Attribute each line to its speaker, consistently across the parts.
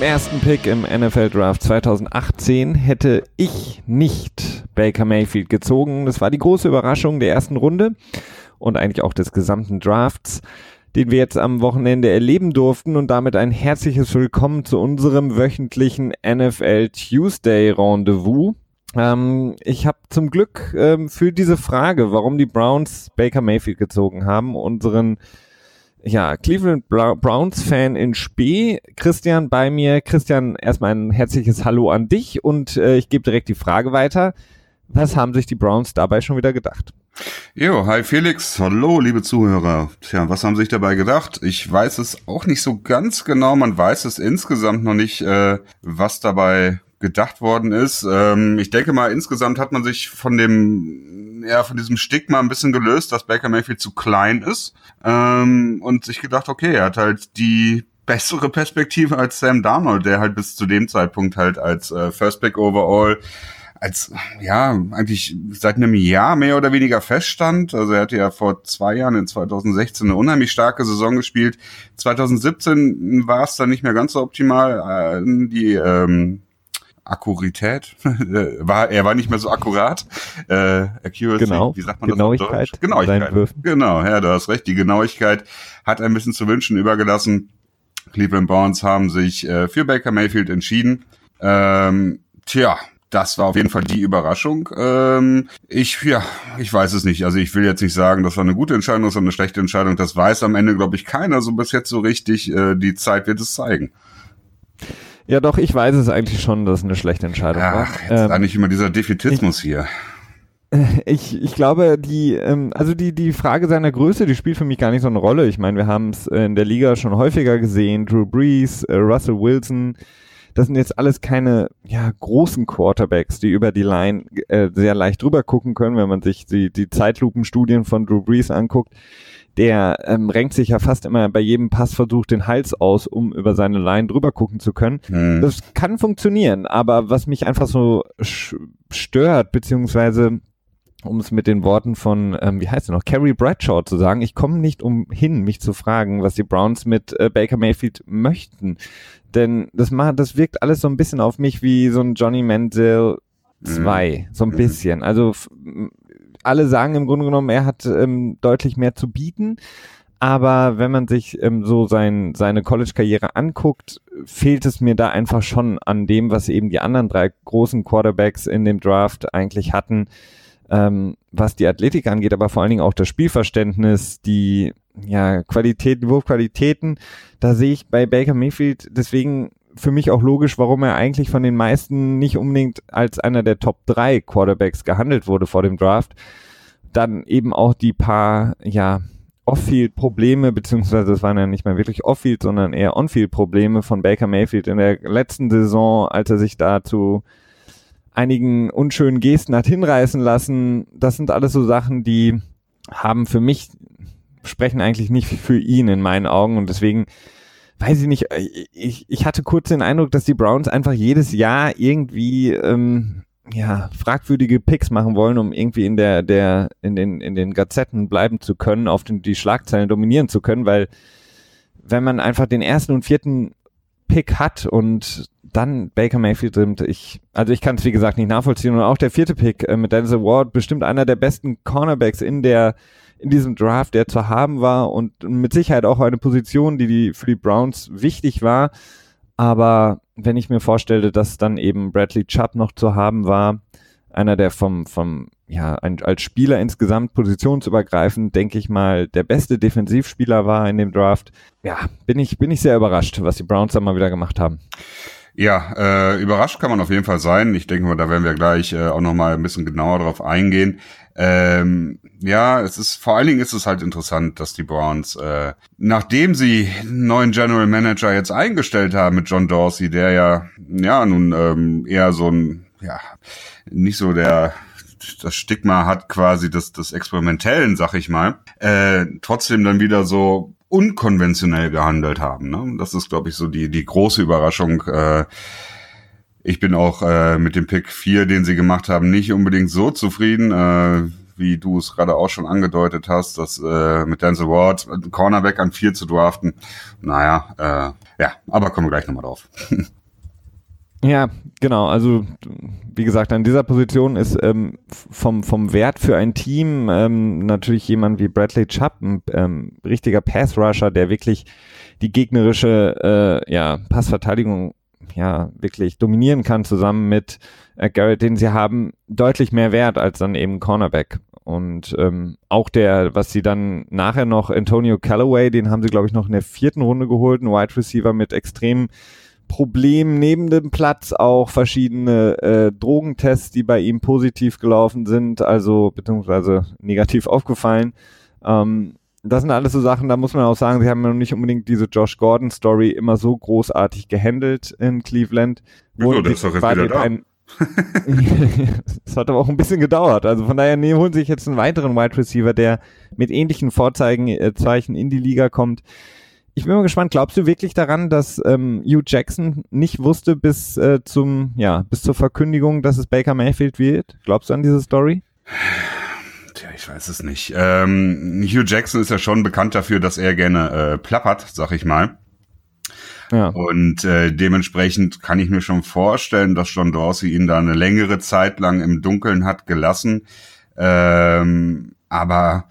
Speaker 1: dem ersten Pick im NFL Draft 2018 hätte ich nicht Baker Mayfield gezogen. Das war die große Überraschung der ersten Runde und eigentlich auch des gesamten Drafts, den wir jetzt am Wochenende erleben durften und damit ein herzliches Willkommen zu unserem wöchentlichen NFL Tuesday Rendezvous. Ähm, ich habe zum Glück ähm, für diese Frage, warum die Browns Baker Mayfield gezogen haben, unseren ja, Cleveland Browns Fan in Spee. Christian bei mir. Christian, erstmal ein herzliches Hallo an dich und äh, ich gebe direkt die Frage weiter. Was haben sich die Browns dabei schon wieder gedacht?
Speaker 2: Jo, hi Felix, hallo liebe Zuhörer. Tja, was haben sich dabei gedacht? Ich weiß es auch nicht so ganz genau. Man weiß es insgesamt noch nicht, äh, was dabei gedacht worden ist. Ähm, ich denke mal, insgesamt hat man sich von dem, ja, von diesem Stigma ein bisschen gelöst, dass Baker Mayfield zu klein ist. Ähm, und sich gedacht, okay, er hat halt die bessere Perspektive als Sam Darnold, der halt bis zu dem Zeitpunkt halt als äh, First Pick Overall als ja eigentlich seit einem Jahr mehr oder weniger feststand. Also er hatte ja vor zwei Jahren in 2016 eine unheimlich starke Saison gespielt. 2017 war es dann nicht mehr ganz so optimal. Äh, die ähm, Akkurität war er war nicht mehr so akkurat.
Speaker 1: Äh, Accuracy,
Speaker 2: genau.
Speaker 1: wie sagt man Genauigkeit
Speaker 2: das Genauigkeit. Genau, ja, du hast recht. Die Genauigkeit hat ein bisschen zu wünschen übergelassen. Cleveland Browns haben sich äh, für Baker Mayfield entschieden. Ähm, tja, das war auf jeden Fall die Überraschung. Ähm, ich, ja, ich weiß es nicht. Also ich will jetzt nicht sagen, das war eine gute Entscheidung, das war eine schlechte Entscheidung. Das weiß am Ende, glaube ich, keiner so bis jetzt so richtig. Äh, die Zeit wird es zeigen.
Speaker 1: Ja, doch, ich weiß es eigentlich schon, dass es eine schlechte Entscheidung
Speaker 2: Ach,
Speaker 1: war.
Speaker 2: Jetzt ähm, eigentlich immer dieser Defitismus ich, hier.
Speaker 1: Ich, ich glaube, die, ähm, also die, die Frage seiner Größe, die spielt für mich gar nicht so eine Rolle. Ich meine, wir haben es in der Liga schon häufiger gesehen. Drew Brees, äh, Russell Wilson, das sind jetzt alles keine ja, großen Quarterbacks, die über die Line äh, sehr leicht drüber gucken können, wenn man sich die, die Zeitlupenstudien von Drew Brees anguckt. Der ähm, renkt sich ja fast immer bei jedem Passversuch den Hals aus, um über seine Line drüber gucken zu können. Hm. Das kann funktionieren, aber was mich einfach so stört, beziehungsweise um es mit den Worten von, ähm, wie heißt er noch, Carrie Bradshaw zu sagen, ich komme nicht umhin, mich zu fragen, was die Browns mit äh, Baker Mayfield möchten. Denn das macht, das wirkt alles so ein bisschen auf mich wie so ein Johnny Manziel 2, mhm. so ein mhm. bisschen. Also alle sagen im Grunde genommen, er hat ähm, deutlich mehr zu bieten. Aber wenn man sich ähm, so sein, seine College-Karriere anguckt, fehlt es mir da einfach schon an dem, was eben die anderen drei großen Quarterbacks in dem Draft eigentlich hatten, ähm, was die Athletik angeht, aber vor allen Dingen auch das Spielverständnis, die ja, Qualitäten, Wurfqualitäten, da sehe ich bei Baker Mayfield deswegen für mich auch logisch, warum er eigentlich von den meisten nicht unbedingt als einer der Top 3 Quarterbacks gehandelt wurde vor dem Draft. Dann eben auch die paar, ja, Off-Field-Probleme, beziehungsweise es waren ja nicht mehr wirklich Off-Field, sondern eher On-Field-Probleme von Baker Mayfield in der letzten Saison, als er sich da zu einigen unschönen Gesten hat hinreißen lassen. Das sind alles so Sachen, die haben für mich sprechen eigentlich nicht für ihn in meinen Augen und deswegen weiß ich nicht, äh, ich, ich hatte kurz den Eindruck, dass die Browns einfach jedes Jahr irgendwie ähm, ja, fragwürdige Picks machen wollen, um irgendwie in der, der, in den, in den Gazetten bleiben zu können, auf den, die Schlagzeilen dominieren zu können, weil wenn man einfach den ersten und vierten Pick hat und dann Baker Mayfield nimmt, ich, also ich kann es wie gesagt nicht nachvollziehen und auch der vierte Pick äh, mit Denzel Ward bestimmt einer der besten Cornerbacks in der in diesem Draft, der zu haben war und mit Sicherheit auch eine Position, die, die für die Browns wichtig war. Aber wenn ich mir vorstelle, dass dann eben Bradley Chubb noch zu haben war, einer, der vom, vom, ja, ein, als Spieler insgesamt positionsübergreifend, denke ich mal, der beste Defensivspieler war in dem Draft. Ja, bin ich, bin ich sehr überrascht, was die Browns da mal wieder gemacht haben.
Speaker 2: Ja, äh, überrascht kann man auf jeden Fall sein. Ich denke mal, da werden wir gleich äh, auch noch mal ein bisschen genauer drauf eingehen. Ähm, ja, es ist vor allen Dingen ist es halt interessant, dass die Browns, äh, nachdem sie einen neuen General Manager jetzt eingestellt haben mit John Dorsey, der ja ja nun ähm, eher so ein ja nicht so der das Stigma hat quasi des, des Experimentellen, sag ich mal, äh, trotzdem dann wieder so unkonventionell gehandelt haben. Ne? Das ist, glaube ich, so die, die große Überraschung. Äh, ich bin auch äh, mit dem Pick 4, den sie gemacht haben, nicht unbedingt so zufrieden. Äh, wie du es gerade auch schon angedeutet hast, dass äh, mit Denzel Ward Cornerback an vier zu draften. Naja, äh, ja, aber kommen wir gleich nochmal drauf.
Speaker 1: Ja, genau. Also wie gesagt, an dieser Position ist ähm, vom, vom Wert für ein Team ähm, natürlich jemand wie Bradley Chubb, ein ähm, richtiger Pass-Rusher, der wirklich die gegnerische äh, ja, Passverteidigung ja wirklich dominieren kann, zusammen mit äh, Garrett, den sie haben, deutlich mehr wert als dann eben Cornerback. Und ähm, auch der, was sie dann nachher noch, Antonio Callaway, den haben sie, glaube ich, noch in der vierten Runde geholt, ein Wide Receiver mit extrem Problem neben dem Platz auch verschiedene äh, Drogentests, die bei ihm positiv gelaufen sind, also beziehungsweise negativ aufgefallen. Ähm, das sind alles so Sachen, da muss man auch sagen, sie haben ja noch nicht unbedingt diese Josh Gordon Story immer so großartig gehandelt in Cleveland.
Speaker 2: Wieso, oh, der ist doch jetzt wieder da.
Speaker 1: Es hat aber auch ein bisschen gedauert. Also von daher nee, holen sich jetzt einen weiteren Wide Receiver, der mit ähnlichen Vorzeichen äh, Zeichen in die Liga kommt. Ich bin mal gespannt, glaubst du wirklich daran, dass ähm, Hugh Jackson nicht wusste bis äh, zum, ja, bis zur Verkündigung, dass es Baker Mayfield wird? Glaubst du an diese Story?
Speaker 2: Tja, ich weiß es nicht. Ähm, Hugh Jackson ist ja schon bekannt dafür, dass er gerne äh, plappert, sag ich mal. Ja. Und äh, dementsprechend kann ich mir schon vorstellen, dass John Dorsey ihn da eine längere Zeit lang im Dunkeln hat gelassen. Ähm, aber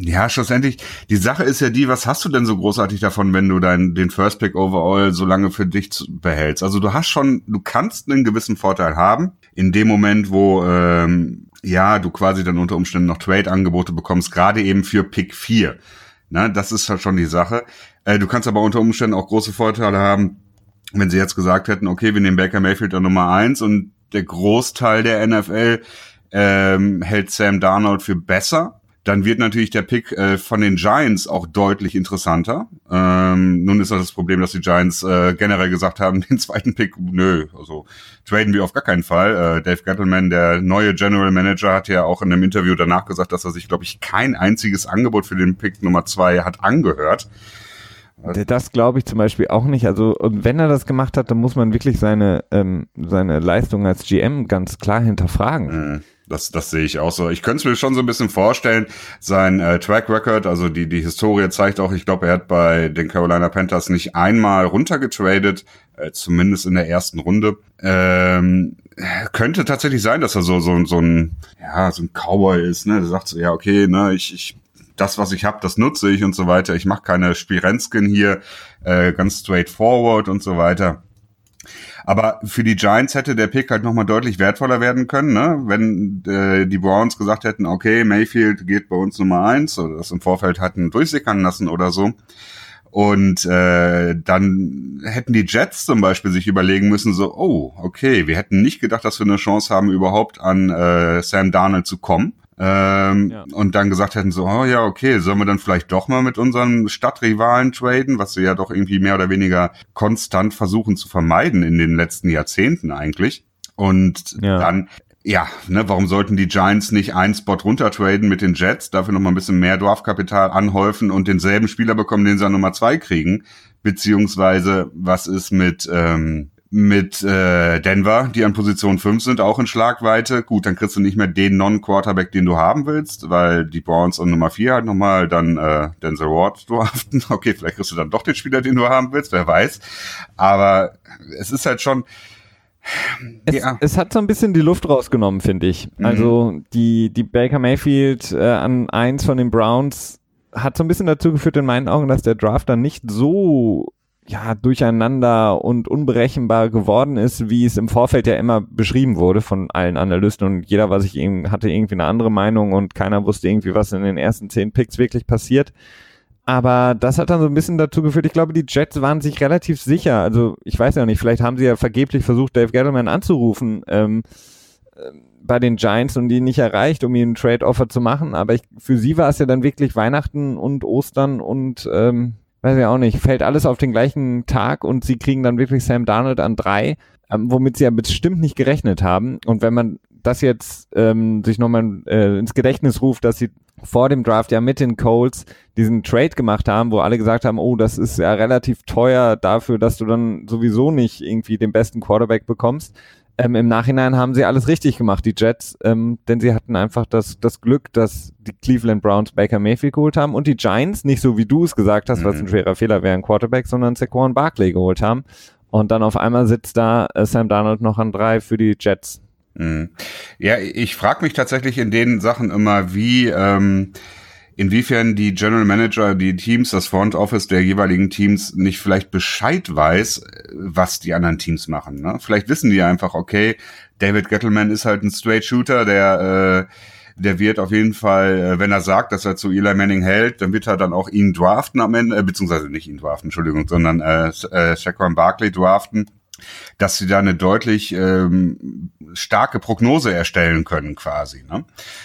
Speaker 2: ja, schlussendlich, die Sache ist ja die, was hast du denn so großartig davon, wenn du dein, den First Pick Overall so lange für dich behältst? Also du hast schon, du kannst einen gewissen Vorteil haben, in dem Moment, wo ähm, ja, du quasi dann unter Umständen noch Trade-Angebote bekommst, gerade eben für Pick 4. Na, das ist halt schon die Sache. Äh, du kannst aber unter Umständen auch große Vorteile haben, wenn sie jetzt gesagt hätten, okay, wir nehmen Baker Mayfield an Nummer eins und der Großteil der NFL ähm, hält Sam Darnold für besser. Dann wird natürlich der Pick äh, von den Giants auch deutlich interessanter. Ähm, nun ist das Problem, dass die Giants äh, generell gesagt haben, den zweiten Pick, nö, also traden wir auf gar keinen Fall. Äh, Dave Gettleman, der neue General Manager, hat ja auch in einem Interview danach gesagt, dass er sich, glaube ich, kein einziges Angebot für den Pick Nummer zwei hat angehört.
Speaker 1: Das glaube ich zum Beispiel auch nicht. Also, und wenn er das gemacht hat, dann muss man wirklich seine, ähm, seine Leistung als GM ganz klar hinterfragen. Mhm.
Speaker 2: Das, das sehe ich auch so. Ich könnte es mir schon so ein bisschen vorstellen. Sein äh, Track Record, also die, die Historie zeigt auch, ich glaube, er hat bei den Carolina Panthers nicht einmal runtergetradet, äh, zumindest in der ersten Runde. Ähm, könnte tatsächlich sein, dass er so, so, so ein, ja, so ein Cowboy ist, ne? Der sagt so, ja, okay, ne, ich, ich das, was ich habe, das nutze ich und so weiter. Ich mache keine Spirenzkin hier, äh, ganz straightforward und so weiter. Aber für die Giants hätte der Pick halt nochmal deutlich wertvoller werden können, ne? wenn äh, die Browns gesagt hätten, okay, Mayfield geht bei uns Nummer eins oder das im Vorfeld hatten durchsickern lassen oder so. Und äh, dann hätten die Jets zum Beispiel sich überlegen müssen, so, oh, okay, wir hätten nicht gedacht, dass wir eine Chance haben, überhaupt an äh, Sam Darnold zu kommen. Ähm, ja. Und dann gesagt hätten so, oh ja, okay, sollen wir dann vielleicht doch mal mit unseren Stadtrivalen traden, was sie ja doch irgendwie mehr oder weniger konstant versuchen zu vermeiden in den letzten Jahrzehnten eigentlich. Und ja. dann ja, ne, warum sollten die Giants nicht einen Spot runter traden mit den Jets, dafür noch mal ein bisschen mehr Draftkapital anhäufen und denselben Spieler bekommen, den sie an Nummer zwei kriegen? Beziehungsweise, was ist mit ähm, mit äh, Denver, die an Position 5 sind, auch in Schlagweite. Gut, dann kriegst du nicht mehr den Non-Quarterback, den du haben willst, weil die Browns an Nummer 4 halt nochmal dann äh, Denzel Ward draften. Okay, vielleicht kriegst du dann doch den Spieler, den du haben willst, wer weiß. Aber es ist halt schon...
Speaker 1: Es, ja. es hat so ein bisschen die Luft rausgenommen, finde ich. Mhm. Also die, die Baker Mayfield äh, an eins von den Browns hat so ein bisschen dazu geführt in meinen Augen, dass der Draft dann nicht so ja, durcheinander und unberechenbar geworden ist, wie es im Vorfeld ja immer beschrieben wurde von allen Analysten und jeder war sich hatte irgendwie eine andere Meinung und keiner wusste irgendwie, was in den ersten zehn Picks wirklich passiert. Aber das hat dann so ein bisschen dazu geführt, ich glaube, die Jets waren sich relativ sicher. Also ich weiß ja nicht, vielleicht haben sie ja vergeblich versucht, Dave Gettleman anzurufen ähm, äh, bei den Giants und ihn nicht erreicht, um ihnen ein Trade-Offer zu machen. Aber ich, für sie war es ja dann wirklich Weihnachten und Ostern und ähm, weiß ich auch nicht, fällt alles auf den gleichen Tag und sie kriegen dann wirklich Sam Darnold an drei, ähm, womit sie ja bestimmt nicht gerechnet haben. Und wenn man das jetzt ähm, sich nochmal äh, ins Gedächtnis ruft, dass sie vor dem Draft ja mit den Colts diesen Trade gemacht haben, wo alle gesagt haben, oh, das ist ja relativ teuer dafür, dass du dann sowieso nicht irgendwie den besten Quarterback bekommst. Ähm, im Nachhinein haben sie alles richtig gemacht, die Jets, ähm, denn sie hatten einfach das, das Glück, dass die Cleveland Browns Baker Mayfield geholt haben und die Giants, nicht so wie du es gesagt hast, mhm. was ein schwerer Fehler wäre, ein Quarterback, sondern Saquon Barkley geholt haben. Und dann auf einmal sitzt da äh, Sam Darnold noch an drei für die Jets.
Speaker 2: Mhm. Ja, ich frage mich tatsächlich in den Sachen immer, wie ähm, inwiefern die General Manager, die Teams, das Front Office der jeweiligen Teams nicht vielleicht Bescheid weiß, was die anderen Teams machen. Ne? Vielleicht wissen die einfach, okay, David Gettleman ist halt ein Straight Shooter, der äh, der wird auf jeden Fall, äh, wenn er sagt, dass er zu Eli Manning hält, dann wird er dann auch ihn draften am Ende, äh, beziehungsweise nicht ihn draften, Entschuldigung, sondern äh, äh, Shaquan Barkley draften dass sie da eine deutlich ähm, starke Prognose erstellen können quasi. Ne?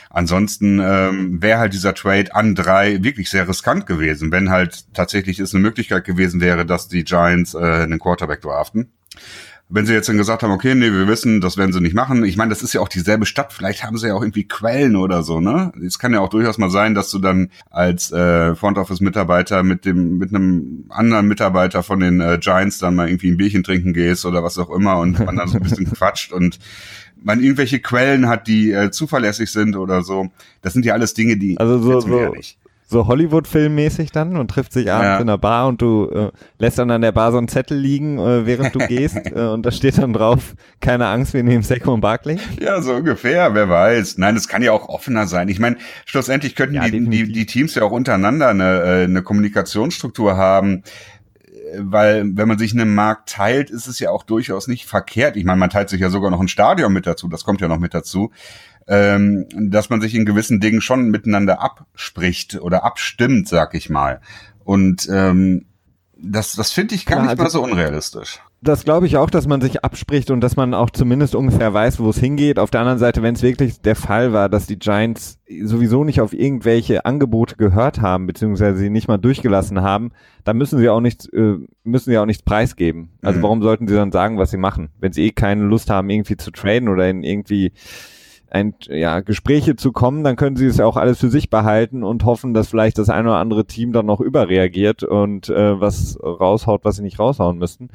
Speaker 2: Ansonsten ähm, wäre halt dieser Trade an drei wirklich sehr riskant gewesen, wenn halt tatsächlich es eine Möglichkeit gewesen wäre, dass die Giants äh, einen Quarterback draften wenn sie jetzt dann gesagt haben, okay, nee, wir wissen, das werden sie nicht machen. Ich meine, das ist ja auch dieselbe Stadt. Vielleicht haben sie ja auch irgendwie Quellen oder so, ne? Es kann ja auch durchaus mal sein, dass du dann als äh, Front Office Mitarbeiter mit dem mit einem anderen Mitarbeiter von den äh, Giants dann mal irgendwie ein Bierchen trinken gehst oder was auch immer und man dann so ein bisschen quatscht und man irgendwelche Quellen hat, die äh, zuverlässig sind oder so. Das sind ja alles Dinge, die
Speaker 1: also so, so, so Hollywood-Filmmäßig dann und trifft sich abends ja. in der Bar und du äh, lässt dann an der Bar so einen Zettel liegen, äh, während du gehst äh, und da steht dann drauf, keine Angst, wir nehmen und Barkley.
Speaker 2: Ja, so ungefähr, wer weiß. Nein, das kann ja auch offener sein. Ich meine, schlussendlich könnten ja, die, die, die Teams ja auch untereinander eine, äh, eine Kommunikationsstruktur haben, weil wenn man sich einen Markt teilt, ist es ja auch durchaus nicht verkehrt. Ich meine, man teilt sich ja sogar noch ein Stadion mit dazu, das kommt ja noch mit dazu ähm, dass man sich in gewissen Dingen schon miteinander abspricht oder abstimmt, sag ich mal. Und ähm, das, das finde ich gar ja, nicht also, mal so unrealistisch.
Speaker 1: Das glaube ich auch, dass man sich abspricht und dass man auch zumindest ungefähr weiß, wo es hingeht. Auf der anderen Seite, wenn es wirklich der Fall war, dass die Giants sowieso nicht auf irgendwelche Angebote gehört haben, beziehungsweise sie nicht mal durchgelassen haben, dann müssen sie auch nichts, äh, müssen sie auch nichts preisgeben. Also mhm. warum sollten sie dann sagen, was sie machen? Wenn sie eh keine Lust haben, irgendwie zu traden oder in irgendwie ein, ja, Gespräche zu kommen, dann können sie es ja auch alles für sich behalten und hoffen, dass vielleicht das eine oder andere Team dann noch überreagiert und äh, was raushaut, was sie nicht raushauen müssten.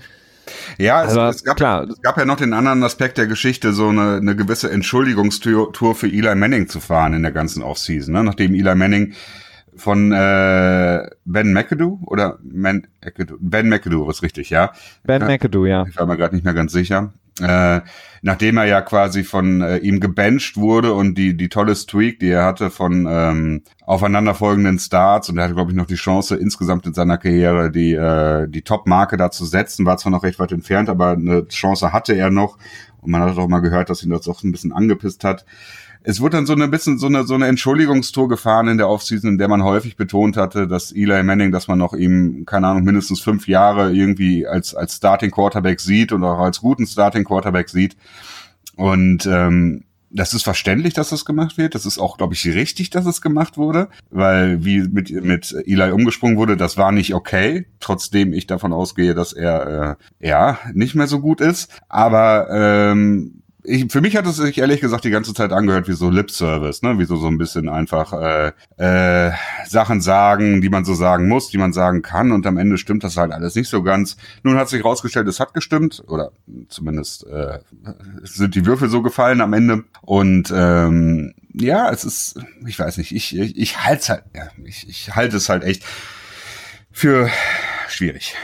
Speaker 2: Ja, es, also, es, gab, klar. es gab ja noch den anderen Aspekt der Geschichte, so eine, eine gewisse Entschuldigungstour für Eli Manning zu fahren in der ganzen Offseason, ne? nachdem Eli Manning von äh, Ben McAdoo oder Man, Ben McAdoo, was richtig, ja?
Speaker 1: Ben McAdoo, ja.
Speaker 2: Ich war mir gerade nicht mehr ganz sicher äh, nachdem er ja quasi von äh, ihm gebencht wurde und die die tolle Streak, die er hatte von ähm, aufeinanderfolgenden Starts und er hatte glaube ich noch die Chance insgesamt in seiner Karriere die äh, die Top-Marke da zu setzen, war zwar noch recht weit entfernt, aber eine Chance hatte er noch. Und man hat auch mal gehört, dass ihn das auch ein bisschen angepisst hat es wurde dann so ein bisschen so eine, so eine Entschuldigungstour gefahren in der Offseason, in der man häufig betont hatte, dass Eli Manning, dass man noch ihm, keine Ahnung, mindestens fünf Jahre irgendwie als, als Starting Quarterback sieht und auch als guten Starting Quarterback sieht. Und ähm, das ist verständlich, dass das gemacht wird. Das ist auch, glaube ich, richtig, dass es gemacht wurde, weil wie mit, mit Eli umgesprungen wurde, das war nicht okay. Trotzdem ich davon ausgehe, dass er äh, ja nicht mehr so gut ist. Aber ähm, ich, für mich hat es sich ehrlich gesagt die ganze Zeit angehört wie so Lip-Service, ne? wie so, so ein bisschen einfach äh, äh, Sachen sagen, die man so sagen muss, die man sagen kann und am Ende stimmt das halt alles nicht so ganz. Nun hat sich rausgestellt, es hat gestimmt oder zumindest äh, sind die Würfel so gefallen am Ende und ähm, ja, es ist, ich weiß nicht, ich, ich, ich halte halt, ja, ich, ich halte es halt echt für schwierig.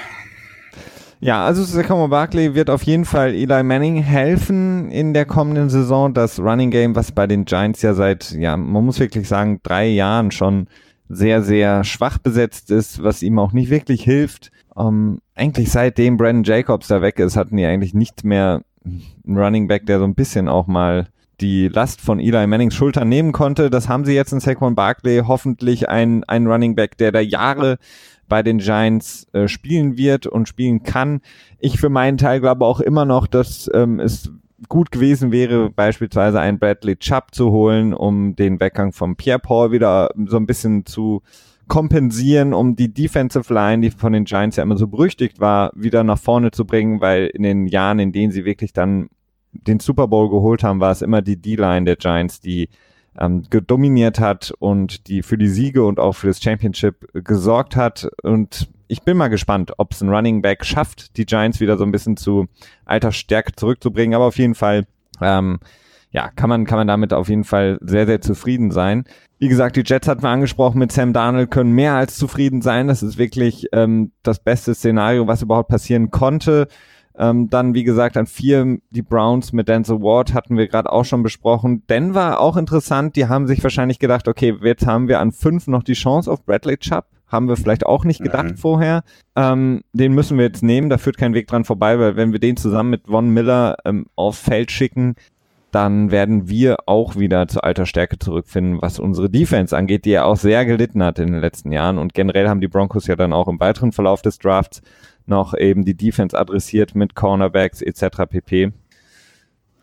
Speaker 1: Ja, also Saquon Barkley wird auf jeden Fall Eli Manning helfen in der kommenden Saison. Das Running Game, was bei den Giants ja seit, ja, man muss wirklich sagen, drei Jahren schon sehr, sehr schwach besetzt ist, was ihm auch nicht wirklich hilft. Ähm, eigentlich seitdem Brandon Jacobs da weg ist, hatten die eigentlich nichts mehr einen Running Back, der so ein bisschen auch mal die Last von Eli Mannings Schultern nehmen konnte. Das haben sie jetzt in Saquon Barkley. Hoffentlich ein, ein Running Back, der da Jahre bei den Giants äh, spielen wird und spielen kann. Ich für meinen Teil glaube auch immer noch, dass ähm, es gut gewesen wäre, beispielsweise einen Bradley Chubb zu holen, um den Weggang von Pierre Paul wieder so ein bisschen zu kompensieren, um die Defensive Line, die von den Giants ja immer so berüchtigt war, wieder nach vorne zu bringen, weil in den Jahren, in denen sie wirklich dann den Super Bowl geholt haben, war es immer die D-Line der Giants, die ähm, gedominiert hat und die für die Siege und auch für das Championship gesorgt hat. Und ich bin mal gespannt, ob es ein Running Back schafft, die Giants wieder so ein bisschen zu alter Stärke zurückzubringen. Aber auf jeden Fall, ähm, ja, kann man, kann man damit auf jeden Fall sehr, sehr zufrieden sein. Wie gesagt, die Jets hatten wir angesprochen mit Sam Darnold, können mehr als zufrieden sein. Das ist wirklich ähm, das beste Szenario, was überhaupt passieren konnte. Ähm, dann, wie gesagt, an vier die Browns mit Denzel Ward hatten wir gerade auch schon besprochen. Denver auch interessant. Die haben sich wahrscheinlich gedacht, okay, jetzt haben wir an fünf noch die Chance auf Bradley Chubb. Haben wir vielleicht auch nicht gedacht Nein. vorher. Ähm, den müssen wir jetzt nehmen. Da führt kein Weg dran vorbei, weil wenn wir den zusammen mit Von Miller ähm, aufs Feld schicken, dann werden wir auch wieder zu alter Stärke zurückfinden, was unsere Defense angeht, die ja auch sehr gelitten hat in den letzten Jahren. Und generell haben die Broncos ja dann auch im weiteren Verlauf des Drafts noch eben die Defense adressiert mit Cornerbacks etc. pp.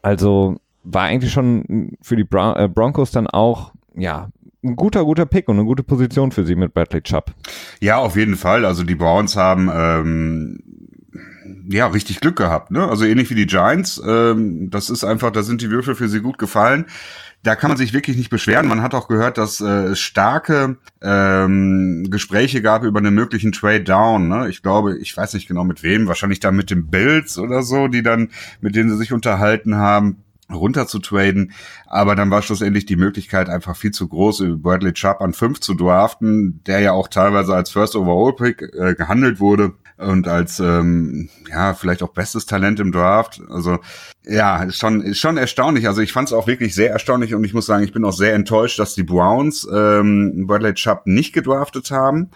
Speaker 1: Also war eigentlich schon für die Bron äh, Broncos dann auch, ja, ein guter, guter Pick und eine gute Position für sie mit Bradley Chubb.
Speaker 2: Ja, auf jeden Fall. Also die Browns haben ähm, ja richtig Glück gehabt, ne? Also ähnlich wie die Giants. Ähm, das ist einfach, da sind die Würfel für sie gut gefallen da kann man sich wirklich nicht beschweren. Man hat auch gehört, dass äh, starke ähm, Gespräche gab über einen möglichen Trade Down. Ne? Ich glaube, ich weiß nicht genau mit wem, wahrscheinlich da mit den Bills oder so, die dann, mit denen sie sich unterhalten haben runter zu traden, aber dann war schlussendlich die Möglichkeit einfach viel zu groß, Bradley Chubb an fünf zu draften, der ja auch teilweise als First Overall Pick äh, gehandelt wurde und als ähm, ja vielleicht auch bestes Talent im Draft. Also ja, ist schon ist schon erstaunlich. Also ich fand es auch wirklich sehr erstaunlich und ich muss sagen, ich bin auch sehr enttäuscht, dass die Browns ähm, Bradley Chubb nicht gedraftet haben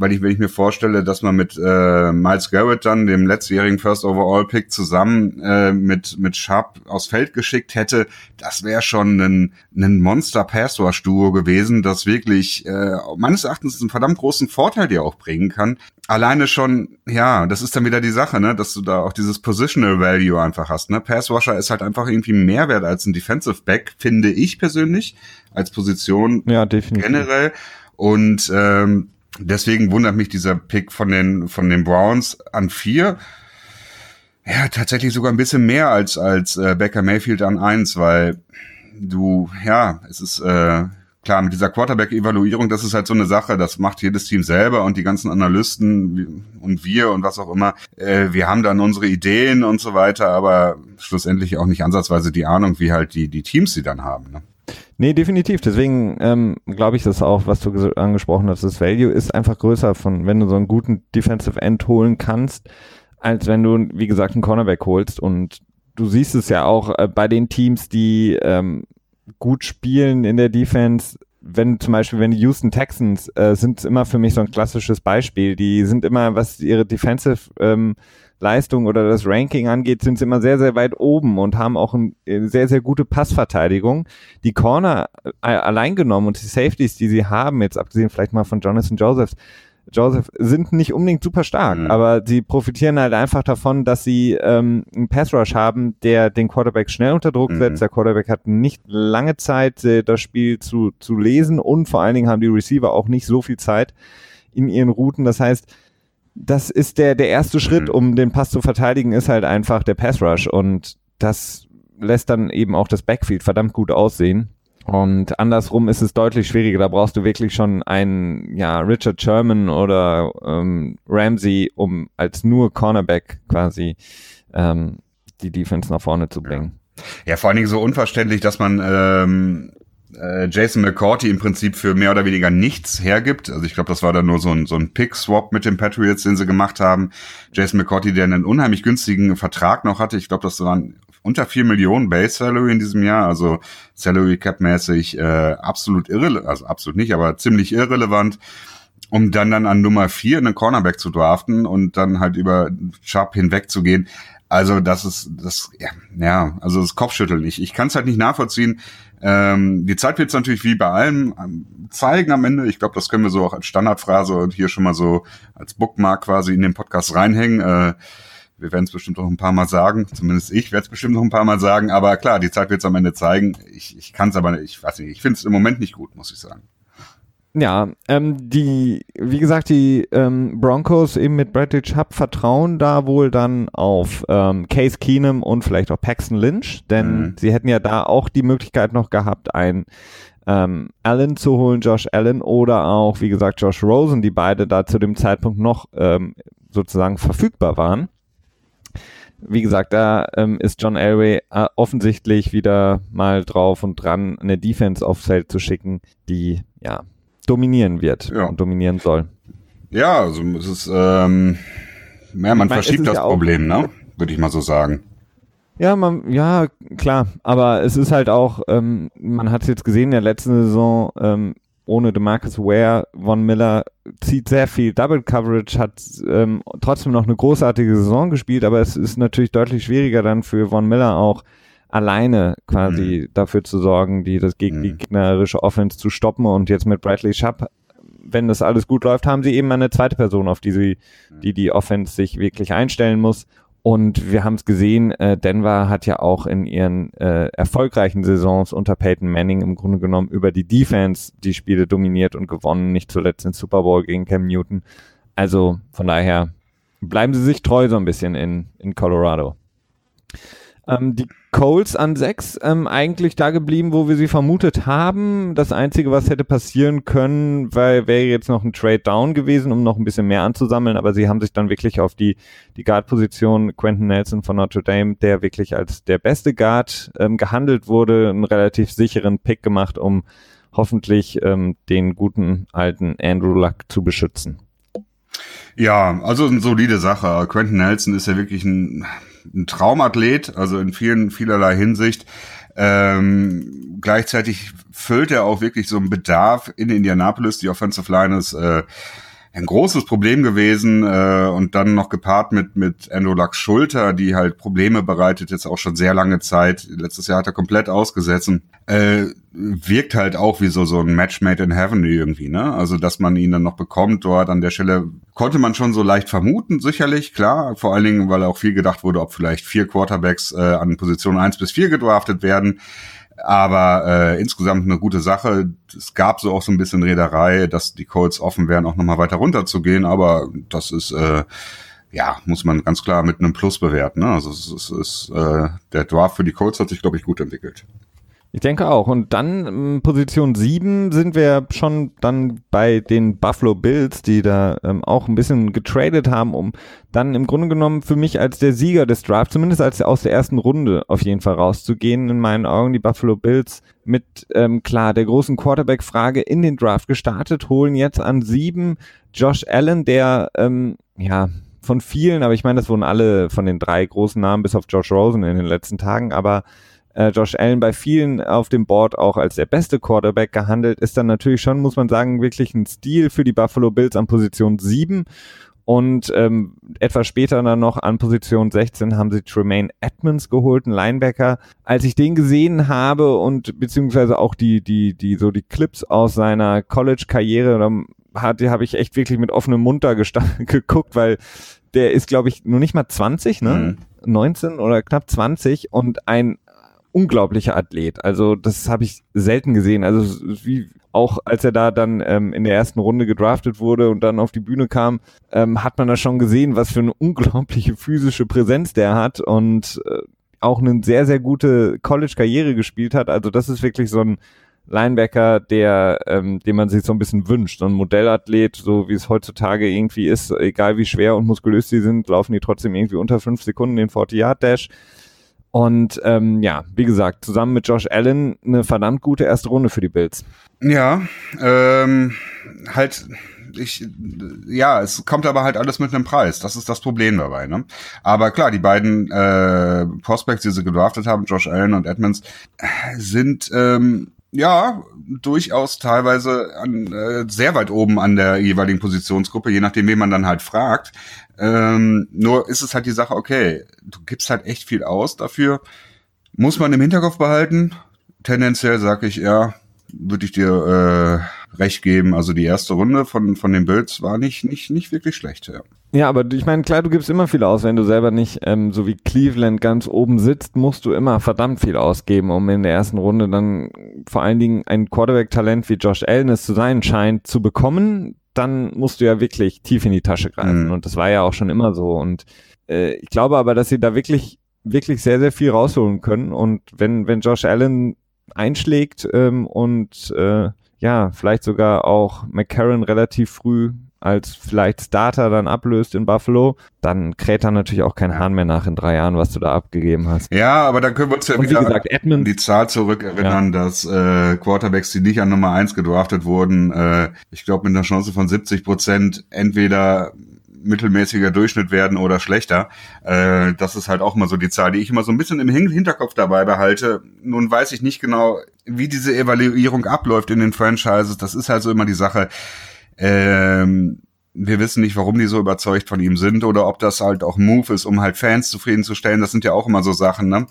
Speaker 2: weil ich, wenn ich mir vorstelle, dass man mit äh, Miles Garrett dann, dem letztjährigen First Overall Pick, zusammen äh, mit, mit Sharp aufs Feld geschickt hätte, das wäre schon ein, ein Monster Pass Rush Duo gewesen, das wirklich äh, meines Erachtens einen verdammt großen Vorteil dir auch bringen kann. Alleine schon, ja, das ist dann wieder die Sache, ne, dass du da auch dieses Positional Value einfach hast. Ne? Pass ist halt einfach irgendwie mehr wert als ein Defensive Back, finde ich persönlich, als Position
Speaker 1: ja, definitiv.
Speaker 2: generell. Und ähm, Deswegen wundert mich dieser Pick von den, von den Browns an vier. Ja, tatsächlich sogar ein bisschen mehr als, als äh, Baker Mayfield an eins, weil du, ja, es ist äh, klar, mit dieser Quarterback-Evaluierung, das ist halt so eine Sache, das macht jedes Team selber und die ganzen Analysten und wir und was auch immer. Äh, wir haben dann unsere Ideen und so weiter, aber schlussendlich auch nicht ansatzweise die Ahnung, wie halt die, die Teams sie dann haben. Ne?
Speaker 1: Nee, definitiv. Deswegen ähm, glaube ich das auch, was du angesprochen hast. Das Value ist einfach größer von, wenn du so einen guten Defensive End holen kannst, als wenn du, wie gesagt, einen Cornerback holst. Und du siehst es ja auch äh, bei den Teams, die ähm, gut spielen in der Defense. Wenn zum Beispiel, wenn die Houston Texans äh, sind immer für mich so ein klassisches Beispiel. Die sind immer, was ihre Defensive ähm, Leistung oder das Ranking angeht, sind sie immer sehr, sehr weit oben und haben auch eine äh, sehr, sehr gute Passverteidigung. Die Corner äh, allein genommen und die Safeties, die sie haben, jetzt abgesehen vielleicht mal von Jonathan Josephs, Joseph sind nicht unbedingt super stark, mhm. aber sie profitieren halt einfach davon, dass sie ähm, einen Pass Rush haben, der den Quarterback schnell unter Druck mhm. setzt. Der Quarterback hat nicht lange Zeit, äh, das Spiel zu, zu lesen und vor allen Dingen haben die Receiver auch nicht so viel Zeit in ihren Routen. Das heißt, das ist der, der erste Schritt, mhm. um den Pass zu verteidigen, ist halt einfach der Pass Rush und das lässt dann eben auch das Backfield verdammt gut aussehen. Und andersrum ist es deutlich schwieriger. Da brauchst du wirklich schon einen, ja, Richard Sherman oder ähm, Ramsey, um als nur Cornerback quasi ähm, die Defense nach vorne zu bringen.
Speaker 2: Ja, vor allen Dingen so unverständlich, dass man ähm, äh, Jason McCourty im Prinzip für mehr oder weniger nichts hergibt. Also ich glaube, das war dann nur so ein, so ein Pick-Swap mit den Patriots, den sie gemacht haben. Jason McCourty, der einen unheimlich günstigen Vertrag noch hatte. Ich glaube, das waren unter vier Millionen Base Salary in diesem Jahr, also Salary Cap mäßig äh, absolut irrelevant, also absolut nicht, aber ziemlich irrelevant, um dann dann an Nummer vier einen Cornerback zu draften und dann halt über Chubb hinwegzugehen. Also das ist das ja, ja also das Kopfschütteln. Ich, ich kann es halt nicht nachvollziehen. Ähm, die Zeit wird es natürlich wie bei allem zeigen am Ende. Ich glaube, das können wir so auch als Standardphrase und hier schon mal so als Bookmark quasi in den Podcast reinhängen. Äh, wir werden es bestimmt noch ein paar Mal sagen, zumindest ich werde es bestimmt noch ein paar Mal sagen, aber klar, die Zeit wird es am Ende zeigen. Ich, ich kann es aber nicht, ich weiß nicht, ich finde es im Moment nicht gut, muss ich sagen.
Speaker 1: Ja, ähm, die, wie gesagt, die ähm, Broncos eben mit Bradley Chubb vertrauen da wohl dann auf ähm, Case Keenum und vielleicht auch Paxton Lynch, denn mhm. sie hätten ja da auch die Möglichkeit noch gehabt, ein ähm, Allen zu holen, Josh Allen oder auch, wie gesagt, Josh Rosen, die beide da zu dem Zeitpunkt noch ähm, sozusagen verfügbar waren. Wie gesagt, da ähm, ist John Elway äh, offensichtlich wieder mal drauf und dran, eine Defense aufs Feld zu schicken, die ja dominieren wird ja. und dominieren soll.
Speaker 2: Ja, also es ist ähm, ja, man meine, verschiebt das ja Problem, ne? Würde ich mal so sagen.
Speaker 1: Ja, man, ja, klar. Aber es ist halt auch, ähm, man hat es jetzt gesehen in der letzten Saison, ähm, ohne DeMarcus Ware, Von Miller zieht sehr viel Double Coverage, hat ähm, trotzdem noch eine großartige Saison gespielt, aber es ist natürlich deutlich schwieriger dann für Von Miller auch alleine quasi mhm. dafür zu sorgen, die das geg mhm. die gegnerische Offense zu stoppen und jetzt mit Bradley Schapp wenn das alles gut läuft, haben sie eben eine zweite Person, auf die sie, die die Offense sich wirklich einstellen muss. Und wir haben es gesehen, äh, Denver hat ja auch in ihren äh, erfolgreichen Saisons unter Peyton Manning im Grunde genommen über die Defense die Spiele dominiert und gewonnen, nicht zuletzt den Super Bowl gegen Cam Newton. Also von daher bleiben sie sich treu so ein bisschen in, in Colorado. Ähm, die Coles an sechs ähm, eigentlich da geblieben, wo wir sie vermutet haben. Das Einzige, was hätte passieren können, weil wäre jetzt noch ein Trade Down gewesen, um noch ein bisschen mehr anzusammeln, aber sie haben sich dann wirklich auf die, die Guard-Position Quentin Nelson von Notre Dame, der wirklich als der beste Guard ähm, gehandelt wurde, einen relativ sicheren Pick gemacht, um hoffentlich ähm, den guten alten Andrew Luck zu beschützen.
Speaker 2: Ja, also eine solide Sache. Quentin Nelson ist ja wirklich ein ein Traumathlet, also in vielen, vielerlei Hinsicht. Ähm, gleichzeitig füllt er auch wirklich so einen Bedarf in Indianapolis. Die Offensive Line ist äh, ein großes Problem gewesen äh, und dann noch gepaart mit mit Lucks Schulter, die halt Probleme bereitet jetzt auch schon sehr lange Zeit. Letztes Jahr hat er komplett ausgesetzt äh, wirkt halt auch wie so so ein Match made in heaven irgendwie, ne? Also dass man ihn dann noch bekommt dort an der Stelle konnte man schon so leicht vermuten, sicherlich klar. Vor allen Dingen, weil auch viel gedacht wurde, ob vielleicht vier Quarterbacks äh, an Position eins bis vier gedraftet werden. Aber äh, insgesamt eine gute Sache. Es gab so auch so ein bisschen Reederei, dass die Colts offen wären, auch nochmal weiter runter zu gehen. Aber das ist, äh, ja, muss man ganz klar mit einem Plus bewerten. Ne? Also es ist, ist äh, der Draft für die Colts hat sich, glaube ich, gut entwickelt.
Speaker 1: Ich denke auch. Und dann ähm, Position 7 sind wir schon dann bei den Buffalo Bills, die da ähm, auch ein bisschen getradet haben, um dann im Grunde genommen für mich als der Sieger des Drafts, zumindest als aus der ersten Runde auf jeden Fall rauszugehen. In meinen Augen die Buffalo Bills mit ähm, klar der großen Quarterback-Frage in den Draft gestartet, holen jetzt an 7 Josh Allen, der ähm, ja von vielen, aber ich meine, das wurden alle von den drei großen Namen bis auf Josh Rosen in den letzten Tagen, aber äh, Josh Allen bei vielen auf dem Board auch als der beste Quarterback gehandelt, ist dann natürlich schon, muss man sagen, wirklich ein Stil für die Buffalo Bills an Position 7. Und ähm, etwas später dann noch an Position 16 haben sie Tremaine Edmonds geholt, einen Linebacker. Als ich den gesehen habe und beziehungsweise auch die, die, die, so die Clips aus seiner College-Karriere, hatte, habe ich echt wirklich mit offenem Mund da geguckt, weil der ist, glaube ich, nur nicht mal 20, ne? Mhm. 19 oder knapp 20 und ein unglaublicher Athlet. Also das habe ich selten gesehen. Also wie auch als er da dann ähm, in der ersten Runde gedraftet wurde und dann auf die Bühne kam, ähm, hat man da schon gesehen, was für eine unglaubliche physische Präsenz der hat und äh, auch eine sehr, sehr gute College-Karriere gespielt hat. Also das ist wirklich so ein Linebacker, der, ähm, den man sich so ein bisschen wünscht. So ein Modellathlet, so wie es heutzutage irgendwie ist, egal wie schwer und muskulös sie sind, laufen die trotzdem irgendwie unter fünf Sekunden den 40-Yard-Dash. Und ähm, ja, wie gesagt, zusammen mit Josh Allen eine verdammt gute erste Runde für die Bills.
Speaker 2: Ja, ähm, halt, ich, ja, es kommt aber halt alles mit einem Preis. Das ist das Problem dabei. Ne? Aber klar, die beiden äh, Prospects, die sie gedraftet haben, Josh Allen und Edmonds, sind ähm, ja, durchaus teilweise an, äh, sehr weit oben an der jeweiligen Positionsgruppe, je nachdem, wen man dann halt fragt. Ähm, nur ist es halt die Sache, okay, du gibst halt echt viel aus dafür. Muss man im Hinterkopf behalten. Tendenziell sage ich, ja, würde ich dir äh, recht geben. Also die erste Runde von, von den Bills war nicht, nicht, nicht wirklich schlecht. Ja.
Speaker 1: Ja, aber ich meine, klar, du gibst immer viel aus. Wenn du selber nicht ähm, so wie Cleveland ganz oben sitzt, musst du immer verdammt viel ausgeben, um in der ersten Runde dann vor allen Dingen ein Quarterback-Talent wie Josh Allen es zu sein scheint zu bekommen. Dann musst du ja wirklich tief in die Tasche greifen. Mhm. Und das war ja auch schon immer so. Und äh, ich glaube aber, dass sie da wirklich, wirklich sehr, sehr viel rausholen können. Und wenn, wenn Josh Allen einschlägt ähm, und äh, ja, vielleicht sogar auch McCarron relativ früh als vielleicht Starter dann ablöst in Buffalo, dann kräht dann natürlich auch kein Hahn mehr nach in drei Jahren, was du da abgegeben hast.
Speaker 2: Ja, aber dann können wir uns ja wieder
Speaker 1: gesagt, Edmonds,
Speaker 2: die Zahl zurückerinnern, dass äh, Quarterbacks, die nicht an Nummer eins gedraftet wurden, äh, ich glaube mit einer Chance von 70 Prozent entweder mittelmäßiger Durchschnitt werden oder schlechter. Äh, das ist halt auch mal so die Zahl, die ich immer so ein bisschen im Hin- Hinterkopf dabei behalte. Nun weiß ich nicht genau, wie diese Evaluierung abläuft in den Franchises. Das ist halt so immer die Sache. Ähm, wir wissen nicht, warum die so überzeugt von ihm sind oder ob das halt auch Move ist, um halt Fans zufriedenzustellen. Das sind ja auch immer so Sachen, ne?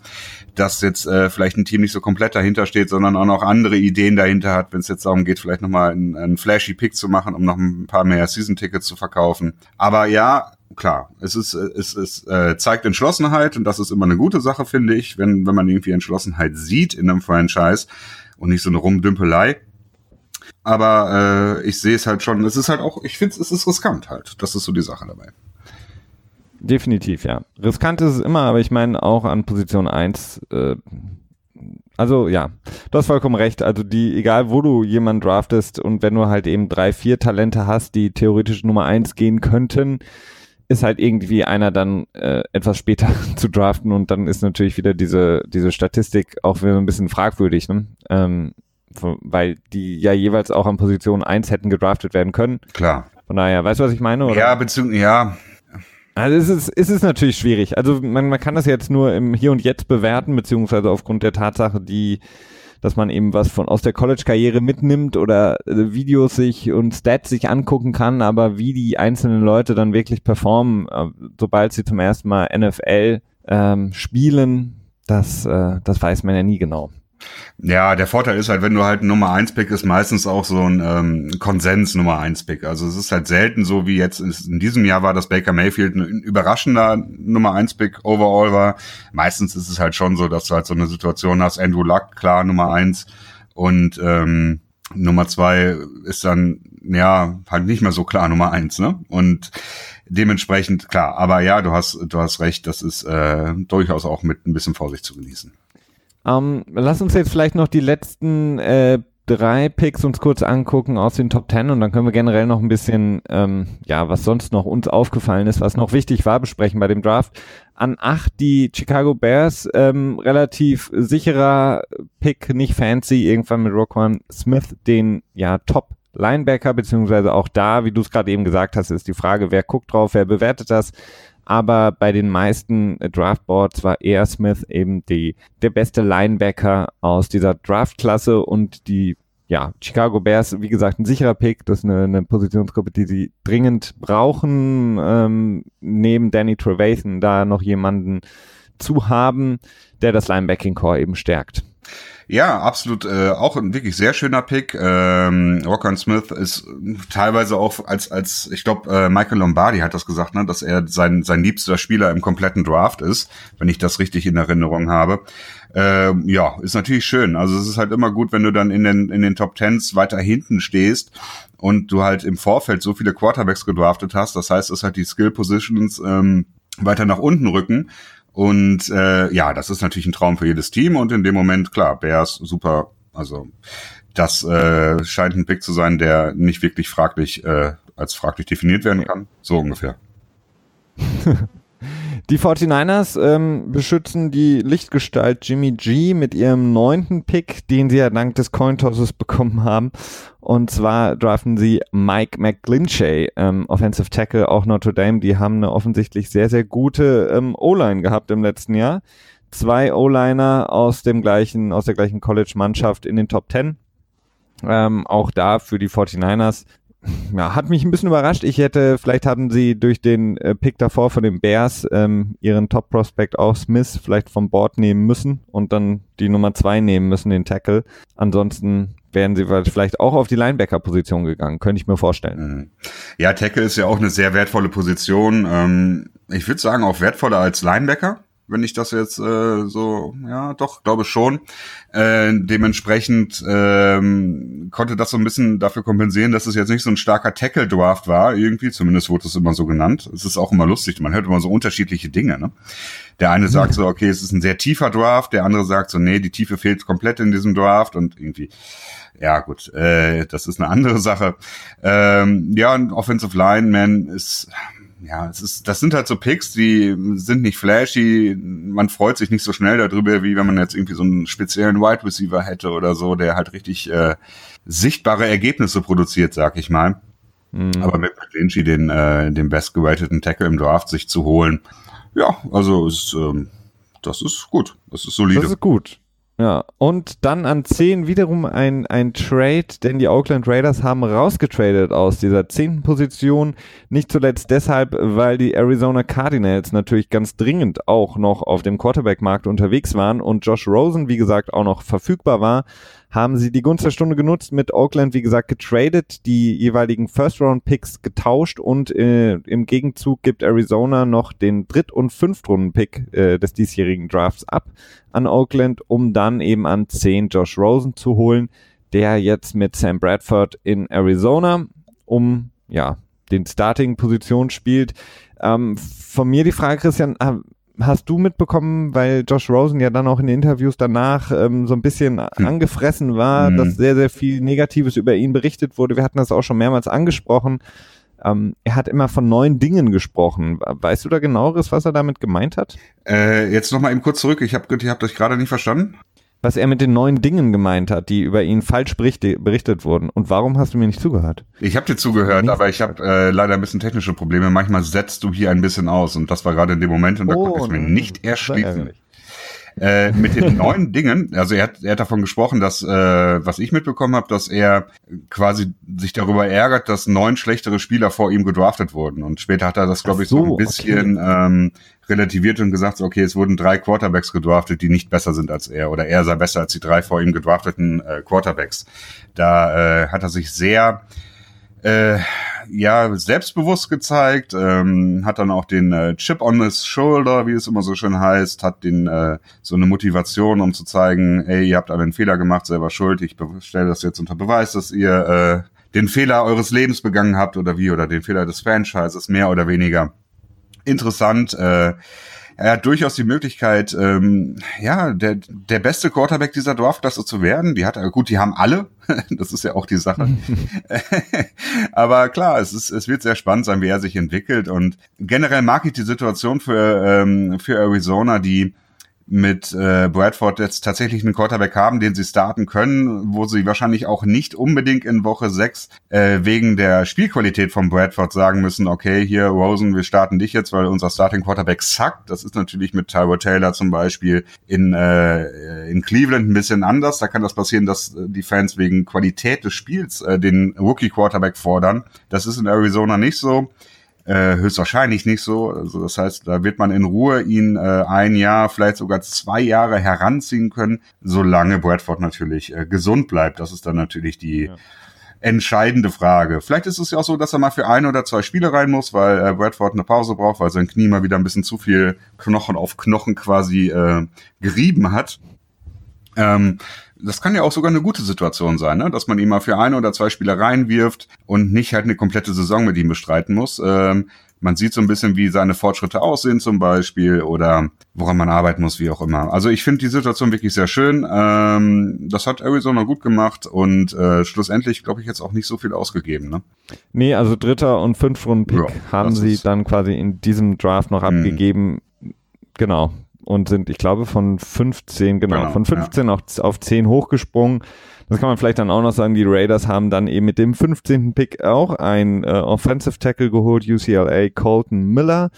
Speaker 2: Dass jetzt äh, vielleicht ein Team nicht so komplett dahinter steht, sondern auch noch andere Ideen dahinter hat, wenn es jetzt darum geht, vielleicht nochmal einen, einen flashy Pick zu machen, um noch ein paar mehr Season-Tickets zu verkaufen. Aber ja, klar, es ist, es, es äh, zeigt Entschlossenheit und das ist immer eine gute Sache, finde ich, wenn, wenn man irgendwie Entschlossenheit sieht in einem Franchise und nicht so eine Rumdümpelei. Aber äh, ich sehe es halt schon, es ist halt auch, ich finde es ist riskant halt. Das ist so die Sache dabei.
Speaker 1: definitiv, ja. Riskant ist es immer, aber ich meine auch an Position 1, äh, also ja, du hast vollkommen recht. Also die, egal wo du jemanden draftest und wenn du halt eben drei, vier Talente hast, die theoretisch Nummer 1 gehen könnten, ist halt irgendwie einer dann äh, etwas später zu draften und dann ist natürlich wieder diese, diese Statistik auch wieder ein bisschen fragwürdig, ne? Ähm, weil die ja jeweils auch an Position 1 hätten gedraftet werden können.
Speaker 2: Klar.
Speaker 1: Von daher, weißt du, was ich meine? Oder?
Speaker 2: Ja, beziehungsweise, ja,
Speaker 1: Also es ist, es ist natürlich schwierig. Also man, man kann das jetzt nur im Hier und Jetzt bewerten, beziehungsweise aufgrund der Tatsache, die, dass man eben was von aus der College-Karriere mitnimmt oder äh, Videos sich und Stats sich angucken kann, aber wie die einzelnen Leute dann wirklich performen, äh, sobald sie zum ersten Mal NFL ähm, spielen, das, äh, das weiß man ja nie genau.
Speaker 2: Ja, der Vorteil ist halt, wenn du halt ein Nummer 1 Pick ist, meistens auch so ein ähm, Konsens Nummer 1 Pick. Also es ist halt selten so wie jetzt in diesem Jahr war, dass Baker Mayfield ein überraschender Nummer 1 Pick overall war. Meistens ist es halt schon so, dass du halt so eine Situation hast, Andrew Luck, klar, Nummer 1 und ähm, Nummer 2 ist dann, ja, halt nicht mehr so klar Nummer 1, ne? Und dementsprechend, klar, aber ja, du hast, du hast recht, das ist äh, durchaus auch mit ein bisschen Vorsicht zu genießen.
Speaker 1: Ähm, lass uns jetzt vielleicht noch die letzten äh, drei Picks uns kurz angucken aus den Top Ten und dann können wir generell noch ein bisschen, ähm, ja, was sonst noch uns aufgefallen ist, was noch wichtig war, besprechen bei dem Draft. An acht die Chicago Bears, ähm, relativ sicherer Pick, nicht fancy, irgendwann mit Roquan Smith, den ja Top Linebacker, beziehungsweise auch da, wie du es gerade eben gesagt hast, ist die Frage, wer guckt drauf, wer bewertet das aber bei den meisten äh, Draftboards war eher Smith eben die, der beste Linebacker aus dieser Draftklasse und die ja, Chicago Bears, wie gesagt, ein sicherer Pick. Das ist eine, eine Positionsgruppe, die sie dringend brauchen, ähm, neben Danny Trevathan da noch jemanden zu haben, der das Linebacking-Core eben stärkt.
Speaker 2: Ja, absolut. Äh, auch ein wirklich sehr schöner Pick. Ähm, Rockon Smith ist teilweise auch als als ich glaube äh, Michael Lombardi hat das gesagt, ne, dass er sein sein liebster Spieler im kompletten Draft ist, wenn ich das richtig in Erinnerung habe. Ähm, ja, ist natürlich schön. Also es ist halt immer gut, wenn du dann in den in den Top Tens weiter hinten stehst und du halt im Vorfeld so viele Quarterbacks gedraftet hast. Das heißt, es halt die Skill Positions ähm, weiter nach unten rücken. Und äh, ja, das ist natürlich ein Traum für jedes Team und in dem Moment, klar, Bears super, also das äh, scheint ein Pick zu sein, der nicht wirklich fraglich äh, als fraglich definiert werden kann. So ungefähr.
Speaker 1: Die 49ers ähm, beschützen die Lichtgestalt Jimmy G mit ihrem neunten Pick, den sie ja dank des Cointosses bekommen haben. Und zwar draften sie Mike McGlinchey, ähm, Offensive Tackle, auch Notre Dame. Die haben eine offensichtlich sehr, sehr gute ähm, O-Line gehabt im letzten Jahr. Zwei O-Liner aus dem gleichen, aus der gleichen College-Mannschaft in den Top 10. Ähm, auch da für die 49ers ja, hat mich ein bisschen überrascht. Ich hätte, vielleicht hatten sie durch den äh, Pick davor von den Bears ähm, ihren Top-Prospect auch Smith vielleicht vom Board nehmen müssen und dann die Nummer zwei nehmen müssen, den Tackle. Ansonsten wären sie vielleicht auch auf die Linebacker-Position gegangen, könnte ich mir vorstellen.
Speaker 2: Mhm. Ja, Tackle ist ja auch eine sehr wertvolle Position. Ähm, ich würde sagen, auch wertvoller als Linebacker. Wenn ich das jetzt äh, so, ja, doch, glaube schon. Äh, dementsprechend ähm, konnte das so ein bisschen dafür kompensieren, dass es jetzt nicht so ein starker Tackle-Draft war, irgendwie, zumindest wurde es immer so genannt. Es ist auch immer lustig, man hört immer so unterschiedliche Dinge. Ne? Der eine sagt so, okay, es ist ein sehr tiefer Draft, der andere sagt so, nee, die Tiefe fehlt komplett in diesem Draft und irgendwie ja gut, äh, das ist eine andere Sache. Ähm, ja, ein Offensive Lineman ist, ja, es ist, das sind halt so Picks, die sind nicht flashy. Man freut sich nicht so schnell darüber, wie wenn man jetzt irgendwie so einen speziellen Wide Receiver hätte oder so, der halt richtig äh, sichtbare Ergebnisse produziert, sag ich mal. Mhm. Aber mit McGlinchey den, äh, den best gerateten Tackle im Draft sich zu holen, ja, also ist, ähm, das ist gut. Das ist solide.
Speaker 1: Das ist gut. Ja, und dann an 10 wiederum ein, ein Trade, denn die Oakland Raiders haben rausgetradet aus dieser zehnten Position. Nicht zuletzt deshalb, weil die Arizona Cardinals natürlich ganz dringend auch noch auf dem Quarterback-Markt unterwegs waren und Josh Rosen, wie gesagt, auch noch verfügbar war haben sie die Gunst der Stunde genutzt, mit Oakland, wie gesagt, getradet, die jeweiligen First-Round-Picks getauscht und äh, im Gegenzug gibt Arizona noch den Dritt- und Fünftrunden-Pick äh, des diesjährigen Drafts ab an Oakland, um dann eben an 10 Josh Rosen zu holen, der jetzt mit Sam Bradford in Arizona um ja den Starting-Position spielt. Ähm, von mir die Frage, Christian, hast du mitbekommen, weil Josh Rosen ja dann auch in den Interviews danach ähm, so ein bisschen hm. angefressen war, hm. dass sehr, sehr viel Negatives über ihn berichtet wurde. Wir hatten das auch schon mehrmals angesprochen. Ähm, er hat immer von neuen Dingen gesprochen. Weißt du da genaueres, was er damit gemeint hat?
Speaker 2: Äh, jetzt nochmal eben kurz zurück. Ich habe ich hab das gerade nicht verstanden
Speaker 1: was er mit den neuen Dingen gemeint hat, die über ihn falsch berichtet wurden. Und warum hast du mir nicht zugehört?
Speaker 2: Ich habe dir zugehört, Nichts aber ich habe äh, leider ein bisschen technische Probleme. Manchmal setzt du hier ein bisschen aus und das war gerade in dem Moment und da oh, konnte ich mir nicht erschließen. Äh, mit den neuen Dingen, also er hat, er hat davon gesprochen, dass, äh, was ich mitbekommen habe, dass er quasi sich darüber ärgert, dass neun schlechtere Spieler vor ihm gedraftet wurden. Und später hat er das, glaube ich, so, so ein bisschen okay. ähm, relativiert und gesagt, okay, es wurden drei Quarterbacks gedraftet, die nicht besser sind als er. Oder er sei besser als die drei vor ihm gedrafteten äh, Quarterbacks. Da äh, hat er sich sehr äh, ja selbstbewusst gezeigt, ähm, hat dann auch den äh, Chip on his shoulder, wie es immer so schön heißt, hat den äh, so eine Motivation, um zu zeigen, ey, ihr habt einen Fehler gemacht, selber schuld, ich stelle das jetzt unter Beweis, dass ihr äh, den Fehler eures Lebens begangen habt oder wie oder den Fehler des Franchises mehr oder weniger interessant. Äh, er hat durchaus die Möglichkeit, ähm, ja, der, der beste Quarterback dieser Dorfklasse zu werden. Die hat er, gut, die haben alle. das ist ja auch die Sache. Aber klar, es ist, es wird sehr spannend sein, wie er sich entwickelt. Und generell mag ich die Situation für, ähm, für Arizona, die mit äh, Bradford jetzt tatsächlich einen Quarterback haben, den sie starten können, wo sie wahrscheinlich auch nicht unbedingt in Woche 6 äh, wegen der Spielqualität von Bradford sagen müssen, okay, hier Rosen, wir starten dich jetzt, weil unser Starting Quarterback sackt. Das ist natürlich mit Tyrod Taylor zum Beispiel in, äh, in Cleveland ein bisschen anders. Da kann das passieren, dass äh, die Fans wegen Qualität des Spiels äh, den Rookie Quarterback fordern. Das ist in Arizona nicht so. Äh, höchstwahrscheinlich nicht so. Also das heißt, da wird man in Ruhe ihn äh, ein Jahr, vielleicht sogar zwei Jahre heranziehen können, solange Bradford natürlich äh, gesund bleibt. Das ist dann natürlich die ja. entscheidende Frage. Vielleicht ist es ja auch so, dass er mal für ein oder zwei Spiele rein muss, weil äh, Bradford eine Pause braucht, weil sein Knie mal wieder ein bisschen zu viel Knochen auf Knochen quasi äh, gerieben hat. Ähm, das kann ja auch sogar eine gute Situation sein, ne? dass man ihn mal für ein oder zwei Spiele reinwirft und nicht halt eine komplette Saison mit ihm bestreiten muss. Ähm, man sieht so ein bisschen, wie seine Fortschritte aussehen zum Beispiel oder woran man arbeiten muss, wie auch immer. Also ich finde die Situation wirklich sehr schön. Ähm, das hat Arizona gut gemacht und äh, schlussendlich, glaube ich, jetzt auch nicht so viel ausgegeben. Ne?
Speaker 1: Nee, also dritter und fünf Runden Pick ja, haben sie dann quasi in diesem Draft noch hm. abgegeben. Genau, und sind, ich glaube, von 15, genau, genau von 15 ja. auf, auf 10 hochgesprungen. Das kann man vielleicht dann auch noch sagen, die Raiders haben dann eben mit dem 15. Pick auch ein äh, Offensive Tackle geholt, UCLA Colton Miller.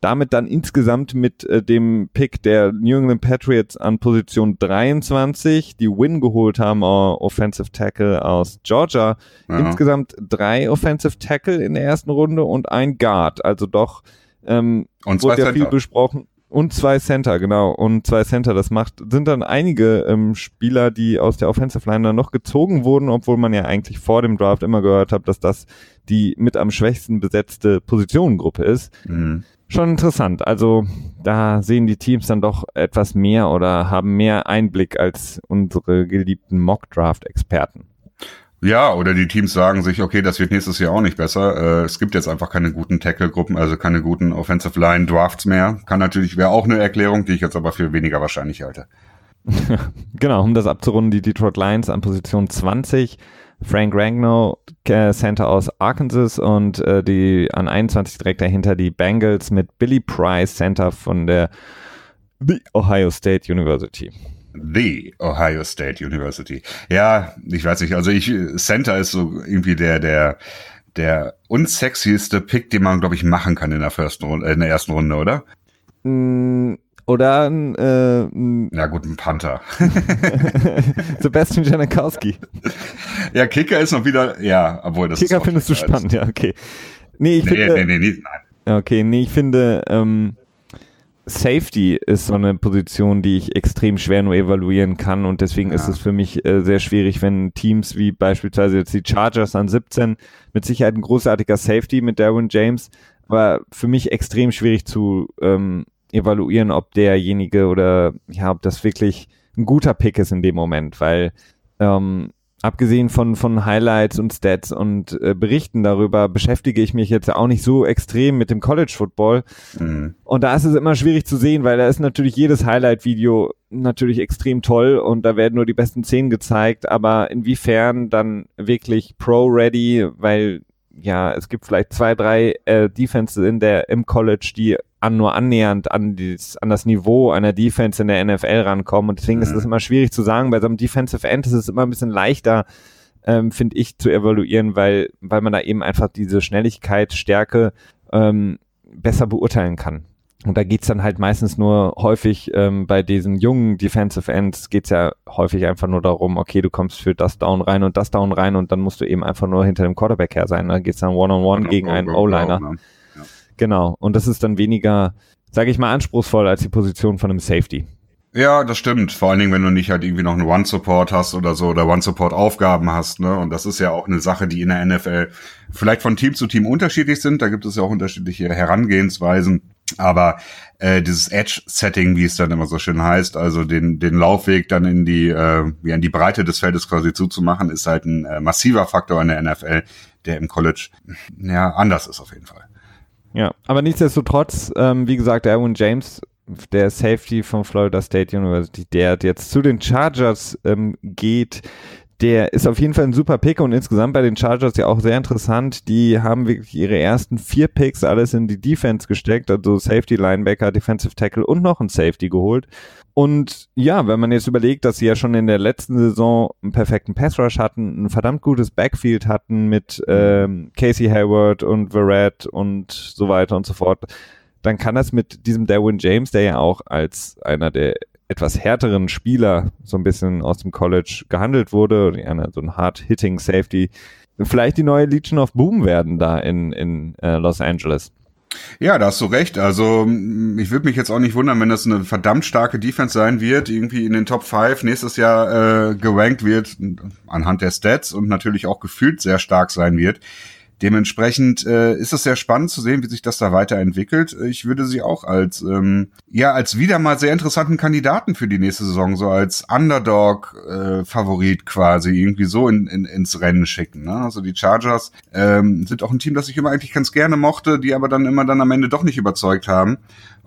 Speaker 1: Damit dann insgesamt mit äh, dem Pick der New England Patriots an Position 23, die Win geholt haben, äh, Offensive Tackle aus Georgia. Ja. Insgesamt drei Offensive Tackle in der ersten Runde und ein Guard. Also doch ähm, und wurde ja viel besprochen. Und zwei Center, genau. Und zwei Center. Das macht, sind dann einige ähm, Spieler, die aus der Offensive Line dann noch gezogen wurden, obwohl man ja eigentlich vor dem Draft immer gehört hat, dass das die mit am schwächsten besetzte Positionengruppe ist. Mhm. schon interessant. Also da sehen die Teams dann doch etwas mehr oder haben mehr Einblick als unsere geliebten Mock-Draft-Experten.
Speaker 2: Ja, oder die Teams sagen sich, okay, das wird nächstes Jahr auch nicht besser. Äh, es gibt jetzt einfach keine guten Tackle-Gruppen, also keine guten Offensive Line Drafts mehr. Kann natürlich, wäre auch eine Erklärung, die ich jetzt aber für weniger wahrscheinlich halte.
Speaker 1: genau, um das abzurunden, die Detroit Lions an Position 20, Frank Ragnow, äh, Center aus Arkansas und äh, die an 21 direkt dahinter die Bengals mit Billy Price, Center von der The Ohio State University.
Speaker 2: The Ohio State University. Ja, ich weiß nicht, also ich, Center ist so irgendwie der, der, der unsexieste Pick, den man, glaube ich, machen kann in der, First Runde, in der ersten Runde, oder?
Speaker 1: Mm, oder ein, äh,
Speaker 2: Na gut, ein Panther.
Speaker 1: Sebastian Janikowski.
Speaker 2: Ja, Kicker ist noch wieder, ja, obwohl das
Speaker 1: Kicker findest du spannend, ja, okay. Nee, ich nee, finde, nee, nee, nee, nein. Okay, nee, ich finde, ähm, Safety ist so eine Position, die ich extrem schwer nur evaluieren kann und deswegen ja. ist es für mich äh, sehr schwierig, wenn Teams wie beispielsweise jetzt die Chargers an 17 mit Sicherheit ein großartiger Safety mit Darwin James, aber für mich extrem schwierig zu ähm, evaluieren, ob derjenige oder ja, ob das wirklich ein guter Pick ist in dem Moment, weil ähm, abgesehen von, von Highlights und Stats und äh, Berichten darüber, beschäftige ich mich jetzt auch nicht so extrem mit dem College Football. Mhm. Und da ist es immer schwierig zu sehen, weil da ist natürlich jedes Highlight-Video natürlich extrem toll und da werden nur die besten Szenen gezeigt, aber inwiefern dann wirklich pro-ready, weil ja, es gibt vielleicht zwei, drei äh, Defenses in der, im College, die an, nur annähernd an, dieses, an das Niveau einer Defense in der NFL rankommen. Und deswegen mhm. ist es immer schwierig zu sagen. Bei so einem Defensive End ist es immer ein bisschen leichter, ähm, finde ich, zu evaluieren, weil, weil man da eben einfach diese Schnelligkeit, Stärke ähm, besser beurteilen kann. Und da geht's dann halt meistens nur häufig ähm, bei diesen jungen Defensive Ends geht's ja häufig einfach nur darum, okay, du kommst für das Down rein und das Down rein und dann musst du eben einfach nur hinter dem Quarterback her sein. Da geht's dann One-on-one -on -one gegen einen O-Liner. Genau. Und das ist dann weniger, sage ich mal, anspruchsvoll als die Position von einem Safety.
Speaker 2: Ja, das stimmt. Vor allen Dingen, wenn du nicht halt irgendwie noch einen One-Support hast oder so oder One-Support-Aufgaben hast, ne? Und das ist ja auch eine Sache, die in der NFL vielleicht von Team zu Team unterschiedlich sind. Da gibt es ja auch unterschiedliche Herangehensweisen. Aber äh, dieses Edge-Setting, wie es dann immer so schön heißt, also den, den Laufweg dann in die, äh, ja, in die Breite des Feldes quasi zuzumachen, ist halt ein äh, massiver Faktor in der NFL, der im College ja anders ist auf jeden Fall.
Speaker 1: Ja, aber nichtsdestotrotz, ähm, wie gesagt, Erwin James, der Safety von Florida State University, der jetzt zu den Chargers ähm, geht, der ist auf jeden Fall ein super Pick und insgesamt bei den Chargers ja auch sehr interessant. Die haben wirklich ihre ersten vier Picks alles in die Defense gesteckt, also Safety, Linebacker, Defensive Tackle und noch ein Safety geholt. Und ja, wenn man jetzt überlegt, dass sie ja schon in der letzten Saison einen perfekten Pass Rush hatten, ein verdammt gutes Backfield hatten mit ähm, Casey Hayward und Verrett und so weiter und so fort, dann kann das mit diesem Darwin James, der ja auch als einer der etwas härteren Spieler so ein bisschen aus dem College gehandelt wurde, so ein hard-hitting Safety, vielleicht die neue Legion of Boom werden da in, in äh, Los Angeles.
Speaker 2: Ja, da hast du recht. Also ich würde mich jetzt auch nicht wundern, wenn das eine verdammt starke Defense sein wird, irgendwie in den Top 5 nächstes Jahr äh, gerankt wird, anhand der Stats und natürlich auch gefühlt sehr stark sein wird. Dementsprechend äh, ist es sehr spannend zu sehen, wie sich das da weiterentwickelt. Ich würde sie auch als ähm, ja als wieder mal sehr interessanten Kandidaten für die nächste Saison so als Underdog-Favorit äh, quasi irgendwie so in, in, ins Rennen schicken. Ne? Also die Chargers ähm, sind auch ein Team, das ich immer eigentlich ganz gerne mochte, die aber dann immer dann am Ende doch nicht überzeugt haben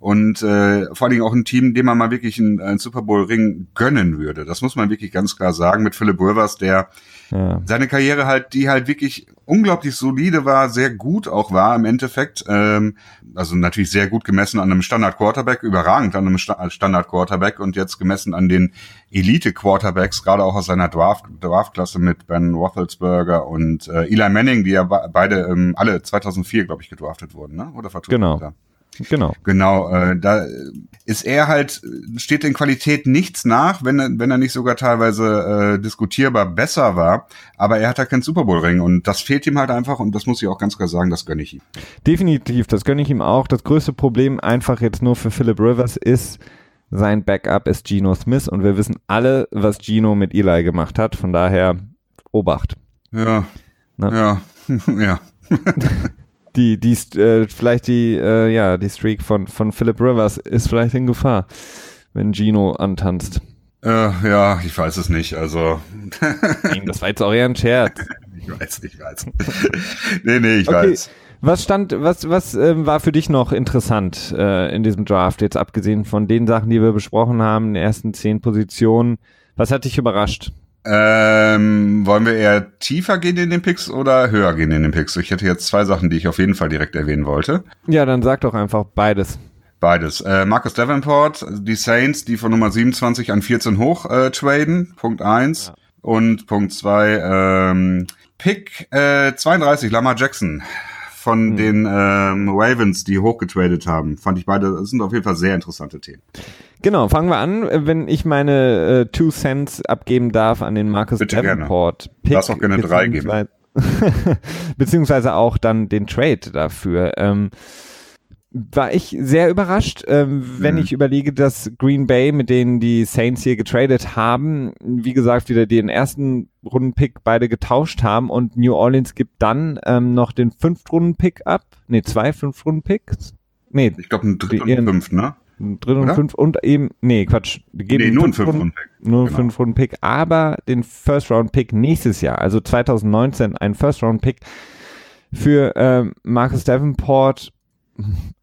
Speaker 2: und äh, vor allen Dingen auch ein Team, dem man mal wirklich einen, einen Super Bowl Ring gönnen würde. Das muss man wirklich ganz klar sagen mit Philip Rivers, der ja. seine Karriere halt, die halt wirklich unglaublich solide war, sehr gut auch war im Endeffekt. Ähm, also natürlich sehr gut gemessen an einem Standard Quarterback, überragend an einem Standard Quarterback und jetzt gemessen an den Elite Quarterbacks, gerade auch aus seiner Draft Draftklasse mit Ben Roethlisberger und äh, Eli Manning, die ja beide ähm, alle 2004 glaube ich gedraftet wurden, ne? Oder
Speaker 1: vertun genau. Da. Genau.
Speaker 2: Genau, äh, da ist er halt, steht in Qualität nichts nach, wenn er, wenn er nicht sogar teilweise äh, diskutierbar besser war, aber er hat halt keinen Super Bowl-Ring und das fehlt ihm halt einfach und das muss ich auch ganz klar sagen, das gönne ich ihm.
Speaker 1: Definitiv, das gönne ich ihm auch. Das größte Problem einfach jetzt nur für Philip Rivers ist, sein Backup ist Geno Smith und wir wissen alle, was Geno mit Eli gemacht hat, von daher Obacht.
Speaker 2: Ja. Na? Ja, ja.
Speaker 1: die, die, äh, vielleicht die, äh, ja, die Streak von, von Philip Rivers ist vielleicht in Gefahr, wenn Gino antanzt.
Speaker 2: Äh, ja, ich weiß es nicht. Also.
Speaker 1: das war jetzt auch eher ein Scherz.
Speaker 2: ich weiß, ich weiß. nee, nee, ich okay. weiß.
Speaker 1: Was stand, was, was ähm, war für dich noch interessant äh, in diesem Draft, jetzt abgesehen von den Sachen, die wir besprochen haben, in den ersten zehn Positionen? Was hat dich überrascht?
Speaker 2: Ähm, wollen wir eher tiefer gehen in den Picks oder höher gehen in den Picks? Ich hätte jetzt zwei Sachen, die ich auf jeden Fall direkt erwähnen wollte.
Speaker 1: Ja, dann sag doch einfach beides.
Speaker 2: Beides. Äh, Marcus Davenport, die Saints, die von Nummer 27 an 14 hoch äh, traden, Punkt 1. Ja. Und Punkt 2, ähm, Pick äh, 32, Lamar Jackson von mhm. den ähm, Ravens, die hochgetradet haben. Fand ich beide, das sind auf jeden Fall sehr interessante Themen.
Speaker 1: Genau, fangen wir an, wenn ich meine äh, Two Cents abgeben darf an den Marcus Bitte Davenport.
Speaker 2: Gerne. Pick, Lass auch gerne drei geben.
Speaker 1: beziehungsweise auch dann den Trade dafür. Ähm, war ich sehr überrascht, ähm, wenn mhm. ich überlege, dass Green Bay, mit denen die Saints hier getradet haben, wie gesagt, wieder den ersten Rundenpick beide getauscht haben und New Orleans gibt dann ähm, noch den Fünftrunden-Pick ab. Nee, zwei Fünftrunden-Picks.
Speaker 2: Nee, ich glaube einen dritten und fünften, ne?
Speaker 1: Dritten und fünf und eben, nee, Quatsch.
Speaker 2: Geben nee, nur einen Fünf-Runden-Pick.
Speaker 1: Nur einen genau. Fünf-Runden-Pick, aber den First-Round-Pick nächstes Jahr, also 2019, ein First-Round-Pick für äh, Marcus Davenport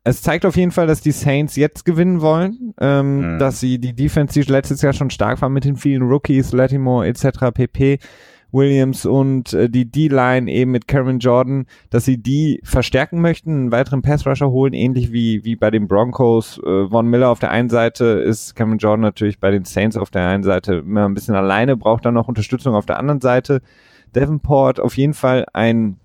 Speaker 1: es zeigt auf jeden Fall, dass die Saints jetzt gewinnen wollen, ähm, mhm. dass sie die Defense, die letztes Jahr schon stark war mit den vielen Rookies, Latimore etc., pp., Williams und äh, die D-Line eben mit Karen Jordan, dass sie die verstärken möchten, einen weiteren Pass-Rusher holen, ähnlich wie, wie bei den Broncos. Äh, Von Miller auf der einen Seite ist Cameron Jordan natürlich bei den Saints auf der einen Seite immer ein bisschen alleine, braucht dann noch Unterstützung auf der anderen Seite. Davenport auf jeden Fall ein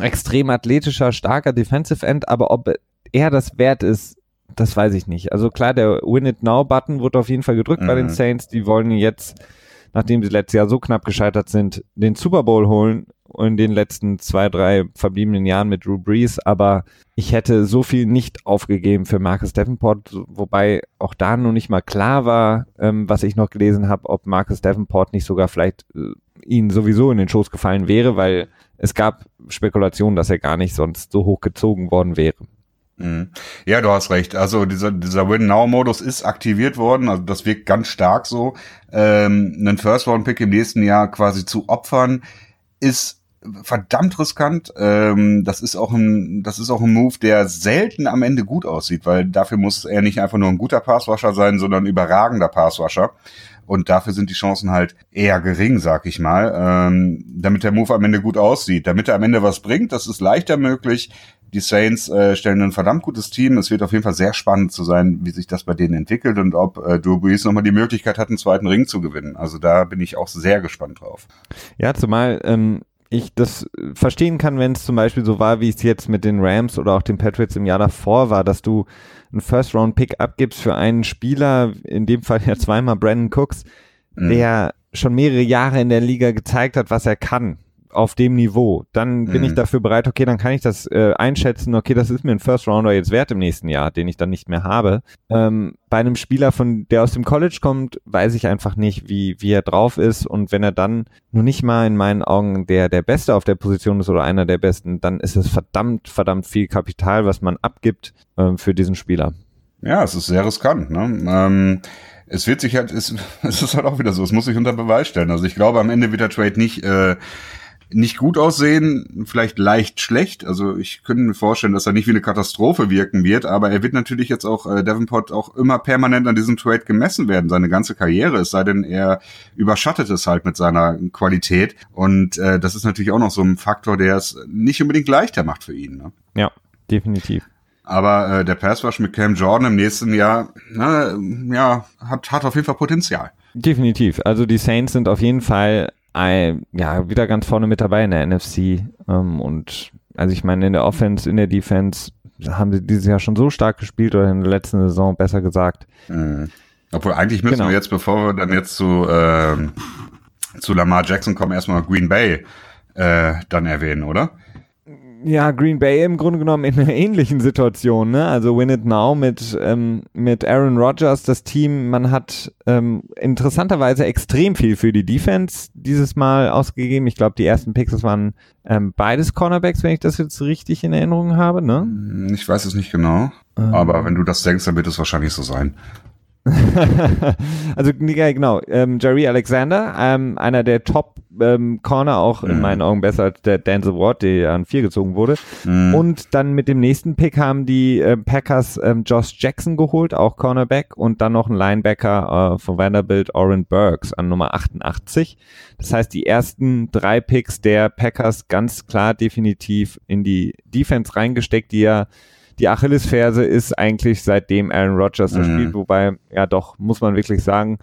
Speaker 1: extrem athletischer, starker Defensive End, aber ob er das wert ist, das weiß ich nicht. Also klar, der Win It Now Button wird auf jeden Fall gedrückt mhm. bei den mhm. Saints. Die wollen jetzt, nachdem sie letztes Jahr so knapp gescheitert sind, den Super Bowl holen in den letzten zwei, drei verbliebenen Jahren mit Drew Brees, aber ich hätte so viel nicht aufgegeben für Marcus Davenport, wobei auch da noch nicht mal klar war, ähm, was ich noch gelesen habe, ob Marcus Davenport nicht sogar vielleicht äh, ihnen sowieso in den Schoß gefallen wäre, weil es gab Spekulationen, dass er gar nicht sonst so hoch gezogen worden wäre.
Speaker 2: Mhm. Ja, du hast recht. Also dieser, dieser Win-Now-Modus ist aktiviert worden. Also das wirkt ganz stark so. Ähm, einen First-Round-Pick im nächsten Jahr quasi zu opfern, ist verdammt riskant. Ähm, das ist auch ein, das ist auch ein Move, der selten am Ende gut aussieht, weil dafür muss er nicht einfach nur ein guter Passwasher sein, sondern ein überragender Passwasher. Und dafür sind die Chancen halt eher gering, sag ich mal, ähm, damit der Move am Ende gut aussieht. Damit er am Ende was bringt, das ist leichter möglich. Die Saints äh, stellen ein verdammt gutes Team. Es wird auf jeden Fall sehr spannend zu sein, wie sich das bei denen entwickelt und ob äh, Drew Brees nochmal die Möglichkeit hat, einen zweiten Ring zu gewinnen. Also da bin ich auch sehr gespannt drauf.
Speaker 1: Ja, zumal ähm, ich das verstehen kann, wenn es zum Beispiel so war, wie es jetzt mit den Rams oder auch den Patriots im Jahr davor war, dass du einen First-Round-Pick abgibst für einen Spieler, in dem Fall ja zweimal Brandon Cooks, mhm. der schon mehrere Jahre in der Liga gezeigt hat, was er kann auf dem Niveau, dann bin mhm. ich dafür bereit, okay, dann kann ich das äh, einschätzen, okay, das ist mir ein First Rounder jetzt wert im nächsten Jahr, den ich dann nicht mehr habe. Ähm, bei einem Spieler, von der aus dem College kommt, weiß ich einfach nicht, wie, wie er drauf ist und wenn er dann nur nicht mal in meinen Augen der, der Beste auf der Position ist oder einer der Besten, dann ist es verdammt, verdammt viel Kapital, was man abgibt ähm, für diesen Spieler.
Speaker 2: Ja, es ist sehr riskant, ne? Ähm es wird sich halt, es, es ist halt auch wieder so, es muss sich unter Beweis stellen. Also ich glaube, am Ende wird der Trade nicht äh, nicht gut aussehen, vielleicht leicht schlecht. Also ich könnte mir vorstellen, dass er nicht wie eine Katastrophe wirken wird, aber er wird natürlich jetzt auch äh, Davenport auch immer permanent an diesem Trade gemessen werden, seine ganze Karriere, es sei denn, er überschattet es halt mit seiner Qualität. Und äh, das ist natürlich auch noch so ein Faktor, der es nicht unbedingt leichter macht für ihn. Ne?
Speaker 1: Ja, definitiv.
Speaker 2: Aber äh, der Passwash mit Cam Jordan im nächsten Jahr, na, ja, hat, hat auf jeden Fall Potenzial.
Speaker 1: Definitiv. Also die Saints sind auf jeden Fall ein, ja, wieder ganz vorne mit dabei in der NFC. Ähm, und also ich meine, in der Offense, in der Defense haben sie dieses Jahr schon so stark gespielt oder in der letzten Saison besser gesagt.
Speaker 2: Mhm. Obwohl eigentlich müssen genau. wir jetzt, bevor wir dann jetzt zu, äh, zu Lamar Jackson kommen, erstmal Green Bay äh, dann erwähnen, oder?
Speaker 1: Ja, Green Bay im Grunde genommen in einer ähnlichen Situation, ne? Also Win It Now mit, ähm, mit Aaron Rodgers, das Team, man hat ähm, interessanterweise extrem viel für die Defense dieses Mal ausgegeben. Ich glaube, die ersten Picks, das waren ähm, beides Cornerbacks, wenn ich das jetzt richtig in Erinnerung habe, ne?
Speaker 2: Ich weiß es nicht genau, ähm. aber wenn du das denkst, dann wird es wahrscheinlich so sein.
Speaker 1: also genau, ähm, Jerry Alexander, ähm, einer der Top ähm, Corner, auch in mhm. meinen Augen besser als der Denzel Ward, der an vier gezogen wurde. Mhm. Und dann mit dem nächsten Pick haben die äh, Packers ähm, Josh Jackson geholt, auch Cornerback, und dann noch ein Linebacker äh, von Vanderbilt, Oren Burks, an Nummer 88. Das heißt, die ersten drei Picks der Packers ganz klar definitiv in die Defense reingesteckt, die ja die Achillesferse ist eigentlich seitdem Aaron Rodgers mhm. spielt, wobei, ja doch, muss man wirklich sagen,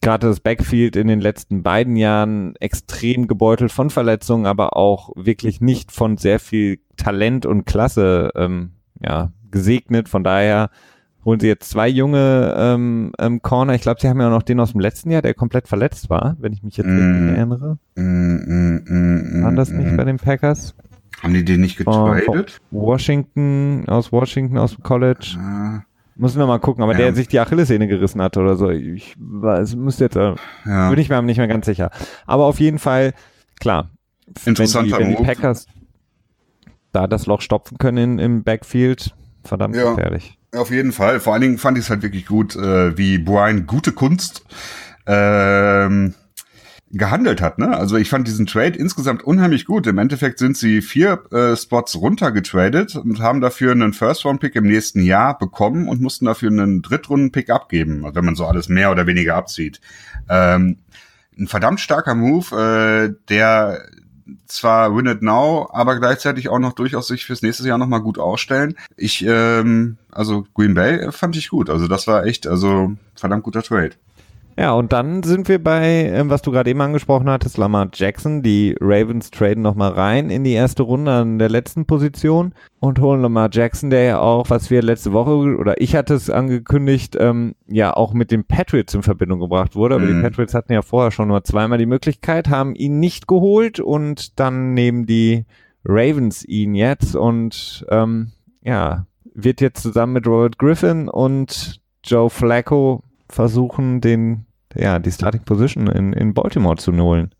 Speaker 1: gerade das Backfield in den letzten beiden Jahren extrem gebeutelt von Verletzungen, aber auch wirklich nicht von sehr viel Talent und Klasse ähm, ja, gesegnet. Von daher holen sie jetzt zwei junge ähm, ähm, Corner. Ich glaube, sie haben ja noch den aus dem letzten Jahr, der komplett verletzt war, wenn ich mich jetzt mm, erinnere. Mm, mm, mm, war das nicht mm. bei den Packers?
Speaker 2: Haben die den nicht getradet?
Speaker 1: Washington, aus Washington, aus dem College. Ah. Müssen wir mal gucken, aber ja. der sich die Achillessehne gerissen hat oder so. Ich weiß, müsste jetzt, äh, ja. bin ich mir nicht mehr ganz sicher. Aber auf jeden Fall, klar.
Speaker 2: Interessanter
Speaker 1: wenn die, wenn die Packers da das Loch stopfen können im Backfield, verdammt ja. gefährlich.
Speaker 2: Auf jeden Fall. Vor allen Dingen fand ich es halt wirklich gut, äh, wie Brian gute Kunst ähm, gehandelt hat. Ne? Also ich fand diesen Trade insgesamt unheimlich gut. Im Endeffekt sind sie vier äh, Spots runtergetradet und haben dafür einen First-Round-Pick im nächsten Jahr bekommen und mussten dafür einen Drittrunden-Pick abgeben, wenn man so alles mehr oder weniger abzieht. Ähm, ein verdammt starker Move, äh, der zwar win it now, aber gleichzeitig auch noch durchaus sich fürs nächste Jahr nochmal gut ausstellen. Ich, ähm, also Green Bay fand ich gut. Also das war echt, also verdammt guter Trade.
Speaker 1: Ja, und dann sind wir bei, äh, was du gerade eben angesprochen hattest, Lamar Jackson. Die Ravens traden nochmal rein in die erste Runde an der letzten Position und holen Lamar Jackson, der ja auch, was wir letzte Woche, oder ich hatte es angekündigt, ähm, ja auch mit den Patriots in Verbindung gebracht wurde. Aber mhm. die Patriots hatten ja vorher schon nur zweimal die Möglichkeit, haben ihn nicht geholt und dann nehmen die Ravens ihn jetzt und ähm, ja, wird jetzt zusammen mit Robert Griffin und Joe Flacco versuchen, den ja, die Starting Position in, in Baltimore zu holen.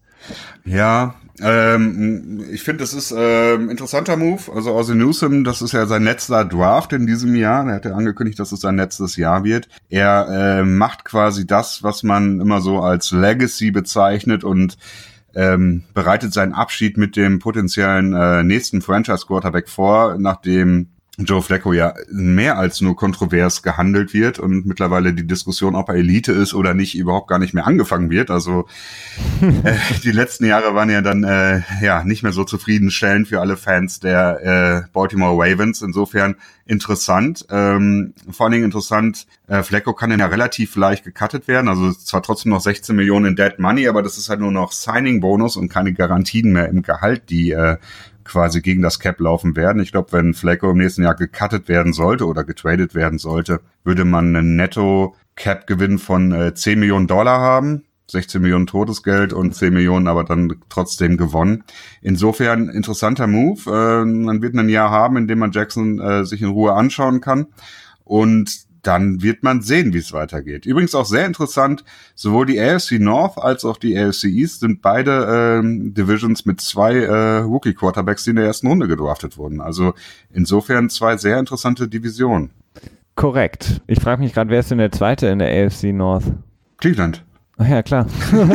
Speaker 2: Ja, ähm, ich finde, das ist ähm, interessanter Move. Also Ozzy Newsom, das ist ja sein letzter Draft in diesem Jahr. Er hat ja angekündigt, dass es sein letztes Jahr wird. Er äh, macht quasi das, was man immer so als Legacy bezeichnet und ähm, bereitet seinen Abschied mit dem potenziellen äh, nächsten Franchise Quarterback vor, nachdem Joe Flacco ja mehr als nur kontrovers gehandelt wird und mittlerweile die Diskussion, ob er Elite ist oder nicht, überhaupt gar nicht mehr angefangen wird. Also äh, die letzten Jahre waren ja dann äh, ja nicht mehr so zufriedenstellend für alle Fans der äh, Baltimore Ravens. Insofern interessant. Ähm, vor allen Dingen interessant, äh, Flacco kann ja relativ leicht gecuttet werden. Also zwar trotzdem noch 16 Millionen in Dead Money, aber das ist halt nur noch Signing-Bonus und keine Garantien mehr im Gehalt, die äh, quasi gegen das Cap laufen werden. Ich glaube, wenn Flacco im nächsten Jahr gecuttet werden sollte oder getradet werden sollte, würde man einen Netto-Cap-Gewinn von äh, 10 Millionen Dollar haben. 16 Millionen Todesgeld und 10 Millionen aber dann trotzdem gewonnen. Insofern interessanter Move. Äh, man wird ein Jahr haben, in dem man Jackson äh, sich in Ruhe anschauen kann. Und dann wird man sehen, wie es weitergeht. Übrigens auch sehr interessant, sowohl die AFC North als auch die AFC East sind beide ähm, Divisions mit zwei äh, Rookie-Quarterbacks, die in der ersten Runde gedraftet wurden. Also insofern zwei sehr interessante Divisionen.
Speaker 1: Korrekt. Ich frage mich gerade, wer ist denn der zweite in der AFC North?
Speaker 2: Cleveland.
Speaker 1: Ach ja, klar.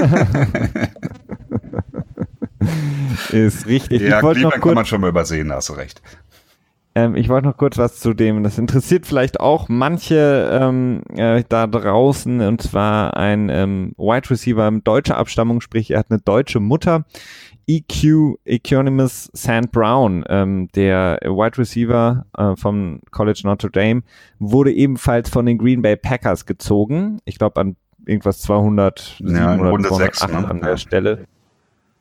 Speaker 1: ist richtig.
Speaker 2: Ja, Cleveland kann man schon mal übersehen, hast du recht.
Speaker 1: Ähm, ich wollte noch kurz was zu dem, das interessiert vielleicht auch manche ähm, äh, da draußen, und zwar ein ähm, Wide Receiver deutscher Abstammung, sprich er hat eine deutsche Mutter. EQ Economus Sand Brown, ähm, der Wide Receiver äh, vom College Notre Dame, wurde ebenfalls von den Green Bay Packers gezogen. Ich glaube an irgendwas 200
Speaker 2: ja, oder 208
Speaker 1: ne? an der Stelle.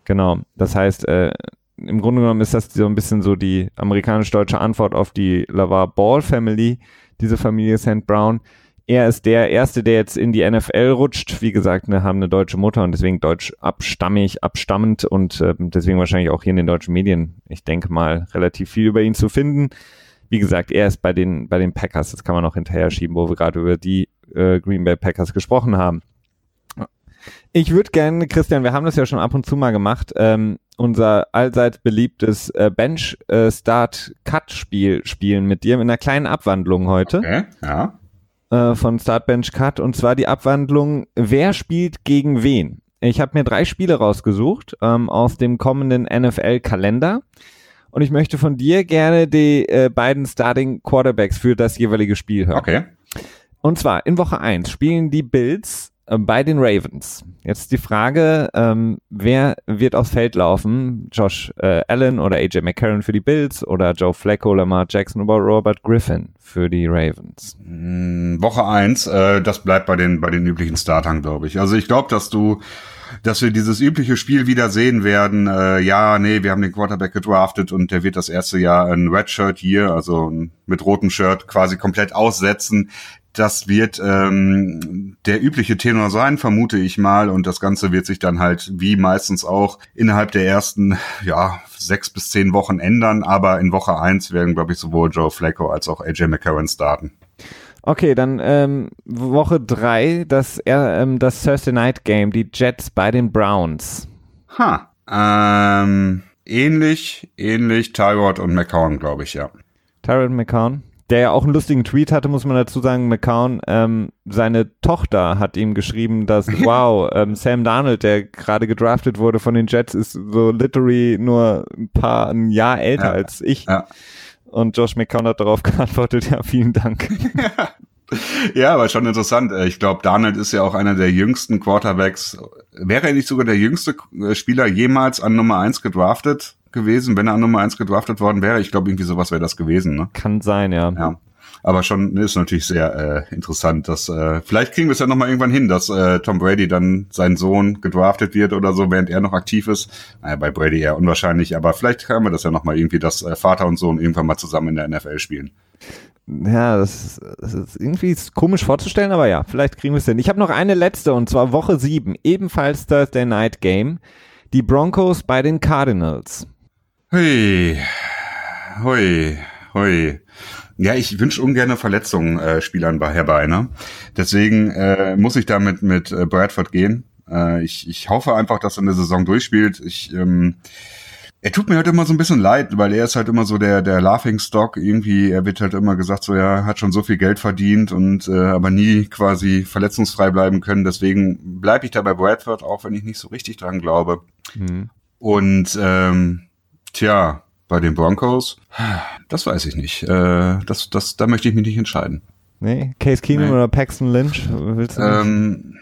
Speaker 1: Genau. Das heißt, äh, im Grunde genommen ist das so ein bisschen so die amerikanisch-deutsche Antwort auf die Lavar Ball Family, diese Familie St. Brown. er ist der Erste, der jetzt in die NFL rutscht. Wie gesagt, wir haben eine deutsche Mutter und deswegen deutsch abstammig, abstammend und äh, deswegen wahrscheinlich auch hier in den deutschen Medien, ich denke mal, relativ viel über ihn zu finden. Wie gesagt, er ist bei den, bei den Packers, das kann man noch hinterher schieben, wo wir gerade über die äh, Green Bay Packers gesprochen haben. Ich würde gerne, Christian, wir haben das ja schon ab und zu mal gemacht, ähm, unser allseits beliebtes äh, Bench-Start-Cut-Spiel äh, spielen mit dir mit einer kleinen Abwandlung heute.
Speaker 2: Okay, ja
Speaker 1: äh, von Start Bench Cut und zwar die Abwandlung, wer spielt gegen wen? Ich habe mir drei Spiele rausgesucht ähm, aus dem kommenden NFL-Kalender und ich möchte von dir gerne die äh, beiden Starting Quarterbacks für das jeweilige Spiel hören.
Speaker 2: Okay.
Speaker 1: Und zwar in Woche 1 spielen die Bills bei den Ravens. Jetzt die Frage, ähm, wer wird aufs Feld laufen? Josh äh, Allen oder AJ McCarron für die Bills oder Joe Flacco, Lamar Jackson oder Robert Griffin für die Ravens?
Speaker 2: Hm, Woche eins, äh, das bleibt bei den bei den üblichen Startern, glaube ich. Also ich glaube, dass du dass wir dieses übliche Spiel wieder sehen werden. Äh, ja, nee, wir haben den Quarterback gedraftet und der wird das erste Jahr ein Red Shirt hier, also mit rotem Shirt quasi komplett aussetzen. Das wird ähm, der übliche Tenor sein, vermute ich mal. Und das Ganze wird sich dann halt, wie meistens auch, innerhalb der ersten, ja, sechs bis zehn Wochen ändern. Aber in Woche eins werden, glaube ich, sowohl Joe Flacco als auch AJ McCarron starten.
Speaker 1: Okay, dann ähm, Woche drei, das, ähm, das Thursday Night Game, die Jets bei den Browns.
Speaker 2: Ha, ähm, ähnlich, ähnlich Tyrod und McCown, glaube ich, ja.
Speaker 1: Tyrod und McCown? Der ja auch einen lustigen Tweet hatte, muss man dazu sagen, McCown, ähm, seine Tochter hat ihm geschrieben, dass, wow, ähm, Sam Darnold, der gerade gedraftet wurde von den Jets, ist so literally nur ein paar, ein Jahr älter ja, als ich. Ja. Und Josh McCown hat darauf geantwortet, ja, vielen Dank.
Speaker 2: ja, aber schon interessant. Äh, ich glaube, Darnold ist ja auch einer der jüngsten Quarterbacks. Wäre er nicht sogar der jüngste äh, Spieler jemals an Nummer eins gedraftet? gewesen, wenn er an Nummer eins gedraftet worden wäre. Ich glaube, irgendwie sowas wäre das gewesen. Ne?
Speaker 1: Kann sein, ja.
Speaker 2: Ja. Aber schon ist natürlich sehr äh, interessant, dass äh, vielleicht kriegen wir es ja nochmal irgendwann hin, dass äh, Tom Brady dann sein Sohn gedraftet wird oder so, während er noch aktiv ist. Naja, bei Brady eher unwahrscheinlich, aber vielleicht haben wir das ja nochmal irgendwie, dass äh, Vater und Sohn irgendwann mal zusammen in der NFL spielen.
Speaker 1: Ja, das ist, das ist irgendwie komisch vorzustellen, aber ja, vielleicht kriegen wir es hin. Ich habe noch eine letzte und zwar Woche 7, ebenfalls Thursday Night Game. Die Broncos bei den Cardinals.
Speaker 2: Hui, hui, hui. Ja, ich wünsche ungern Verletzungen äh, Spielern bei herbei, ne? Deswegen äh, muss ich damit mit äh, Bradford gehen. Äh, ich, ich hoffe einfach, dass er eine Saison durchspielt. Ich, ähm, er tut mir halt immer so ein bisschen leid, weil er ist halt immer so der der Laughing Stock. Irgendwie, er wird halt immer gesagt, so ja, hat schon so viel Geld verdient und äh, aber nie quasi verletzungsfrei bleiben können. Deswegen bleibe ich da bei Bradford, auch wenn ich nicht so richtig dran glaube. Mhm. Und ähm, Tja, bei den Broncos, das weiß ich nicht. Äh, das, das, da möchte ich mich nicht entscheiden.
Speaker 1: Nee, Case Keenum nee. oder Paxton Lynch?
Speaker 2: Willst du ähm,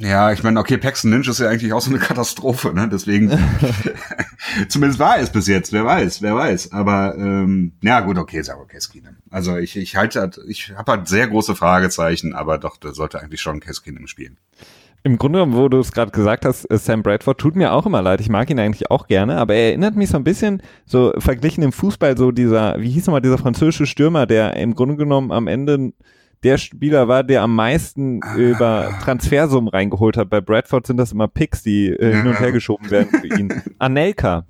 Speaker 2: ja, ich meine, okay, Paxton Lynch ist ja eigentlich auch so eine Katastrophe, ne? Deswegen, zumindest war es bis jetzt, wer weiß, wer weiß. Aber ähm, ja, gut, okay, sag okay, Keenum. Also ich, ich halte, halt, ich habe halt sehr große Fragezeichen, aber doch, der sollte eigentlich schon Keenum spielen.
Speaker 1: Im Grunde genommen, wo du es gerade gesagt hast, äh, Sam Bradford tut mir auch immer leid. Ich mag ihn eigentlich auch gerne, aber er erinnert mich so ein bisschen, so verglichen im Fußball, so dieser, wie hieß nochmal dieser französische Stürmer, der im Grunde genommen am Ende der Spieler war, der am meisten über Transfersummen reingeholt hat. Bei Bradford sind das immer Picks, die äh, hin und her geschoben werden für ihn. Anelka.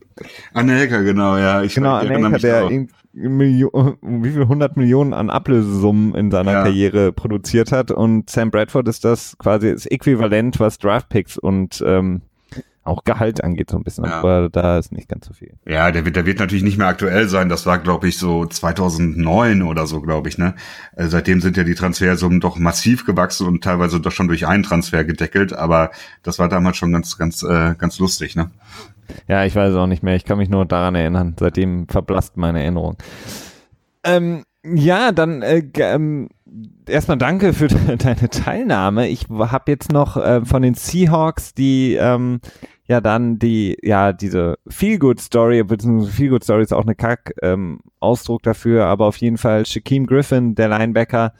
Speaker 2: Anelka, genau, ja.
Speaker 1: Ich genau, Anelka, der Million, wie viel 100 Millionen an Ablösesummen in seiner ja. Karriere produziert hat und Sam Bradford ist das quasi das Äquivalent, was Draftpicks und ähm, auch Gehalt angeht so ein bisschen, ja. aber da ist nicht ganz so viel.
Speaker 2: Ja, der wird, der wird natürlich nicht mehr aktuell sein. Das war, glaube ich, so 2009 oder so, glaube ich. Ne, äh, seitdem sind ja die Transfersummen doch massiv gewachsen und teilweise doch schon durch einen Transfer gedeckelt. Aber das war damals schon ganz, ganz, äh, ganz lustig. Ne.
Speaker 1: Ja, ich weiß auch nicht mehr. Ich kann mich nur daran erinnern. Seitdem verblasst meine Erinnerung. Ähm, ja, dann äh, ähm, erstmal danke für deine Teilnahme. Ich habe jetzt noch äh, von den Seahawks die ähm, ja dann die ja diese Feel Good Story beziehungsweise Feel Good Story ist auch eine Kack ähm, Ausdruck dafür, aber auf jeden Fall Shaquem Griffin, der Linebacker,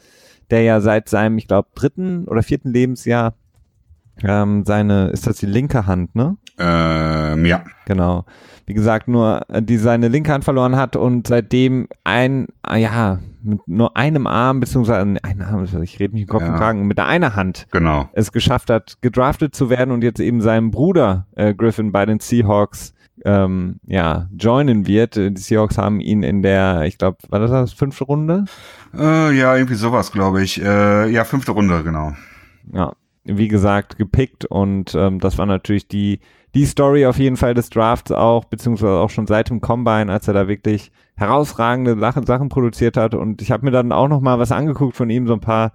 Speaker 1: der ja seit seinem ich glaube dritten oder vierten Lebensjahr ähm, seine ist das die linke Hand, ne?
Speaker 2: Ähm, ja.
Speaker 1: Genau. Wie gesagt, nur äh, die seine linke Hand verloren hat und seitdem ein, ah, ja, mit nur einem Arm, beziehungsweise ein Arm, ich rede mich im Kopf ja. und Kragen, mit einer Hand
Speaker 2: genau.
Speaker 1: es geschafft hat, gedraftet zu werden und jetzt eben seinem Bruder äh, Griffin bei den Seahawks ähm, ja, joinen wird. Die Seahawks haben ihn in der, ich glaube, war das das, fünfte Runde?
Speaker 2: Äh, ja, irgendwie sowas, glaube ich. Äh, ja, fünfte Runde, genau.
Speaker 1: Ja, wie gesagt, gepickt und ähm, das war natürlich die, die Story auf jeden Fall des Drafts auch, beziehungsweise auch schon seit dem Combine, als er da wirklich herausragende Sachen, Sachen produziert hat. Und ich habe mir dann auch noch mal was angeguckt von ihm, so ein paar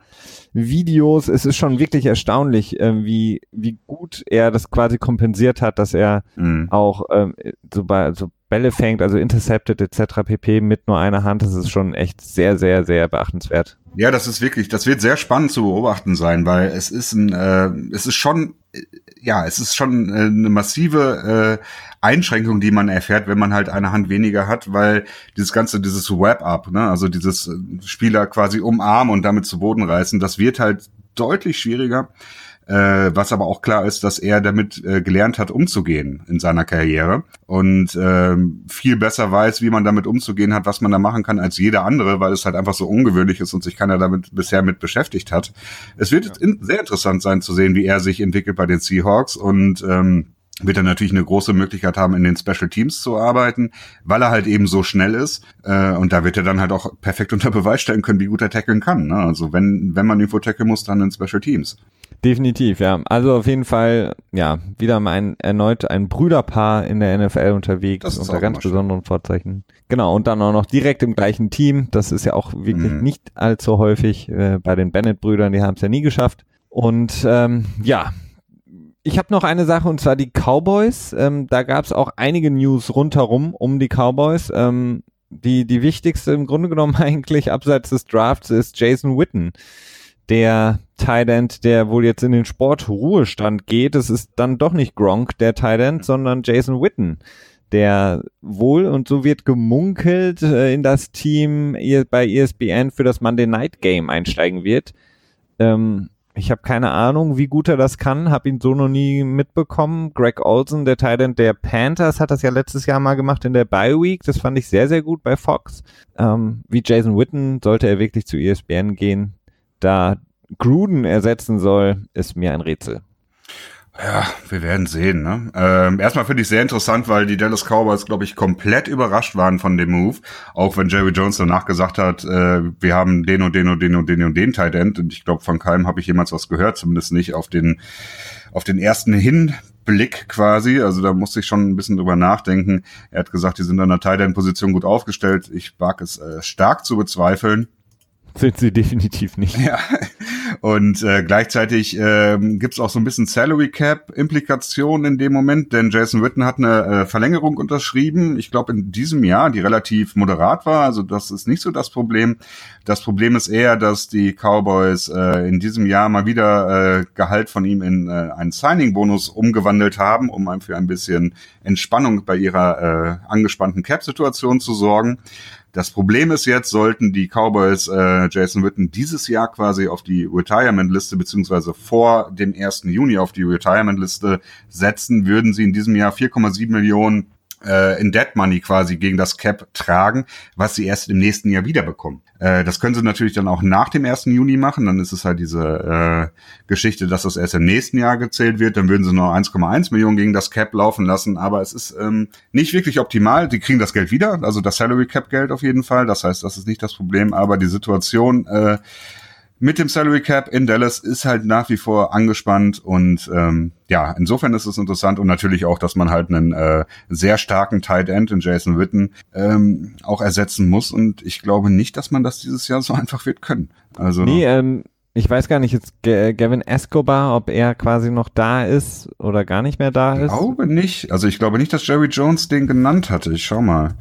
Speaker 1: Videos. Es ist schon wirklich erstaunlich, äh, wie, wie gut er das quasi kompensiert hat, dass er mhm. auch ähm, so bei so Bälle fängt, also intercepted etc. pp. mit nur einer Hand. Das ist schon echt sehr, sehr, sehr beachtenswert.
Speaker 2: Ja, das ist wirklich, das wird sehr spannend zu beobachten sein, weil es ist ein, äh, es ist schon, äh, ja, es ist schon äh, eine massive äh, Einschränkung, die man erfährt, wenn man halt eine Hand weniger hat, weil dieses ganze, dieses Wrap-up, ne, also dieses äh, Spieler quasi umarmen und damit zu Boden reißen, das wird halt deutlich schwieriger. Äh, was aber auch klar ist, dass er damit äh, gelernt hat, umzugehen in seiner Karriere und äh, viel besser weiß, wie man damit umzugehen hat, was man da machen kann als jeder andere, weil es halt einfach so ungewöhnlich ist und sich keiner damit bisher mit beschäftigt hat. Es wird ja. in, sehr interessant sein zu sehen, wie er sich entwickelt bei den Seahawks und ähm, wird er natürlich eine große Möglichkeit haben, in den Special Teams zu arbeiten, weil er halt eben so schnell ist. Äh, und da wird er dann halt auch perfekt unter Beweis stellen können, wie gut er tackeln kann. Ne? Also wenn, wenn man irgendwo tackeln muss, dann in Special Teams.
Speaker 1: Definitiv, ja. Also auf jeden Fall, ja, wieder mal ein, erneut ein Brüderpaar in der NFL unterwegs, unter ganz besonderen Vorzeichen. Genau, und dann auch noch direkt im gleichen Team. Das ist ja auch wirklich mhm. nicht allzu häufig äh, bei den Bennett-Brüdern, die haben es ja nie geschafft. Und ähm, ja, ich habe noch eine Sache und zwar die Cowboys. Ähm, da gab es auch einige News rundherum um die Cowboys. Ähm, die, die wichtigste im Grunde genommen eigentlich abseits des Drafts ist Jason Witten, der Tight End, der wohl jetzt in den Sportruhestand geht. Es ist dann doch nicht Gronk, der Tight End, sondern Jason Witten, der wohl, und so wird gemunkelt, äh, in das Team bei ESPN für das Monday Night Game einsteigen wird. Ähm, ich habe keine Ahnung, wie gut er das kann, habe ihn so noch nie mitbekommen. Greg Olson, der Titan der Panthers, hat das ja letztes Jahr mal gemacht in der Bye Week. Das fand ich sehr, sehr gut bei Fox. Ähm, wie Jason Witten sollte er wirklich zu ESPN gehen. Da Gruden ersetzen soll, ist mir ein Rätsel.
Speaker 2: Ja, wir werden sehen. Ne? Ähm, erstmal finde ich sehr interessant, weil die Dallas Cowboys, glaube ich, komplett überrascht waren von dem Move. Auch wenn Jerry Jones danach gesagt hat, äh, wir haben den und den und den und den und den Tight End. Und ich glaube, von keinem habe ich jemals was gehört, zumindest nicht auf den, auf den ersten Hinblick quasi. Also da musste ich schon ein bisschen drüber nachdenken. Er hat gesagt, die sind an der Tight End Position gut aufgestellt. Ich wage es äh, stark zu bezweifeln.
Speaker 1: Sind sie definitiv nicht.
Speaker 2: Ja. Und äh, gleichzeitig äh, gibt auch so ein bisschen Salary Cap Implikationen in dem Moment, denn Jason Witten hat eine äh, Verlängerung unterschrieben, ich glaube in diesem Jahr, die relativ moderat war, also das ist nicht so das Problem. Das Problem ist eher, dass die Cowboys äh, in diesem Jahr mal wieder äh, Gehalt von ihm in äh, einen Signing-Bonus umgewandelt haben, um für ein bisschen Entspannung bei ihrer äh, angespannten Cap-Situation zu sorgen. Das Problem ist jetzt, sollten die Cowboys äh, Jason Witten dieses Jahr quasi auf die Retirement-Liste beziehungsweise vor dem 1. Juni auf die Retirement-Liste setzen, würden sie in diesem Jahr 4,7 Millionen äh, in Dead Money quasi gegen das Cap tragen, was sie erst im nächsten Jahr wiederbekommen. Äh, das können sie natürlich dann auch nach dem 1. Juni machen. Dann ist es halt diese äh, Geschichte, dass das erst im nächsten Jahr gezählt wird. Dann würden sie noch 1,1 Millionen gegen das Cap laufen lassen. Aber es ist ähm, nicht wirklich optimal. Die kriegen das Geld wieder, also das Salary Cap Geld auf jeden Fall. Das heißt, das ist nicht das Problem. Aber die Situation äh, mit dem Salary Cap in Dallas ist halt nach wie vor angespannt und ähm, ja, insofern ist es interessant und natürlich auch, dass man halt einen äh, sehr starken Tight End in Jason Witten ähm, auch ersetzen muss und ich glaube nicht, dass man das dieses Jahr so einfach wird können. Also
Speaker 1: nee, ähm, ich weiß gar nicht jetzt Gavin Escobar, ob er quasi noch da ist oder gar nicht mehr da ist.
Speaker 2: Ich glaube nicht. Also ich glaube nicht, dass Jerry Jones den genannt hatte. Ich schau mal.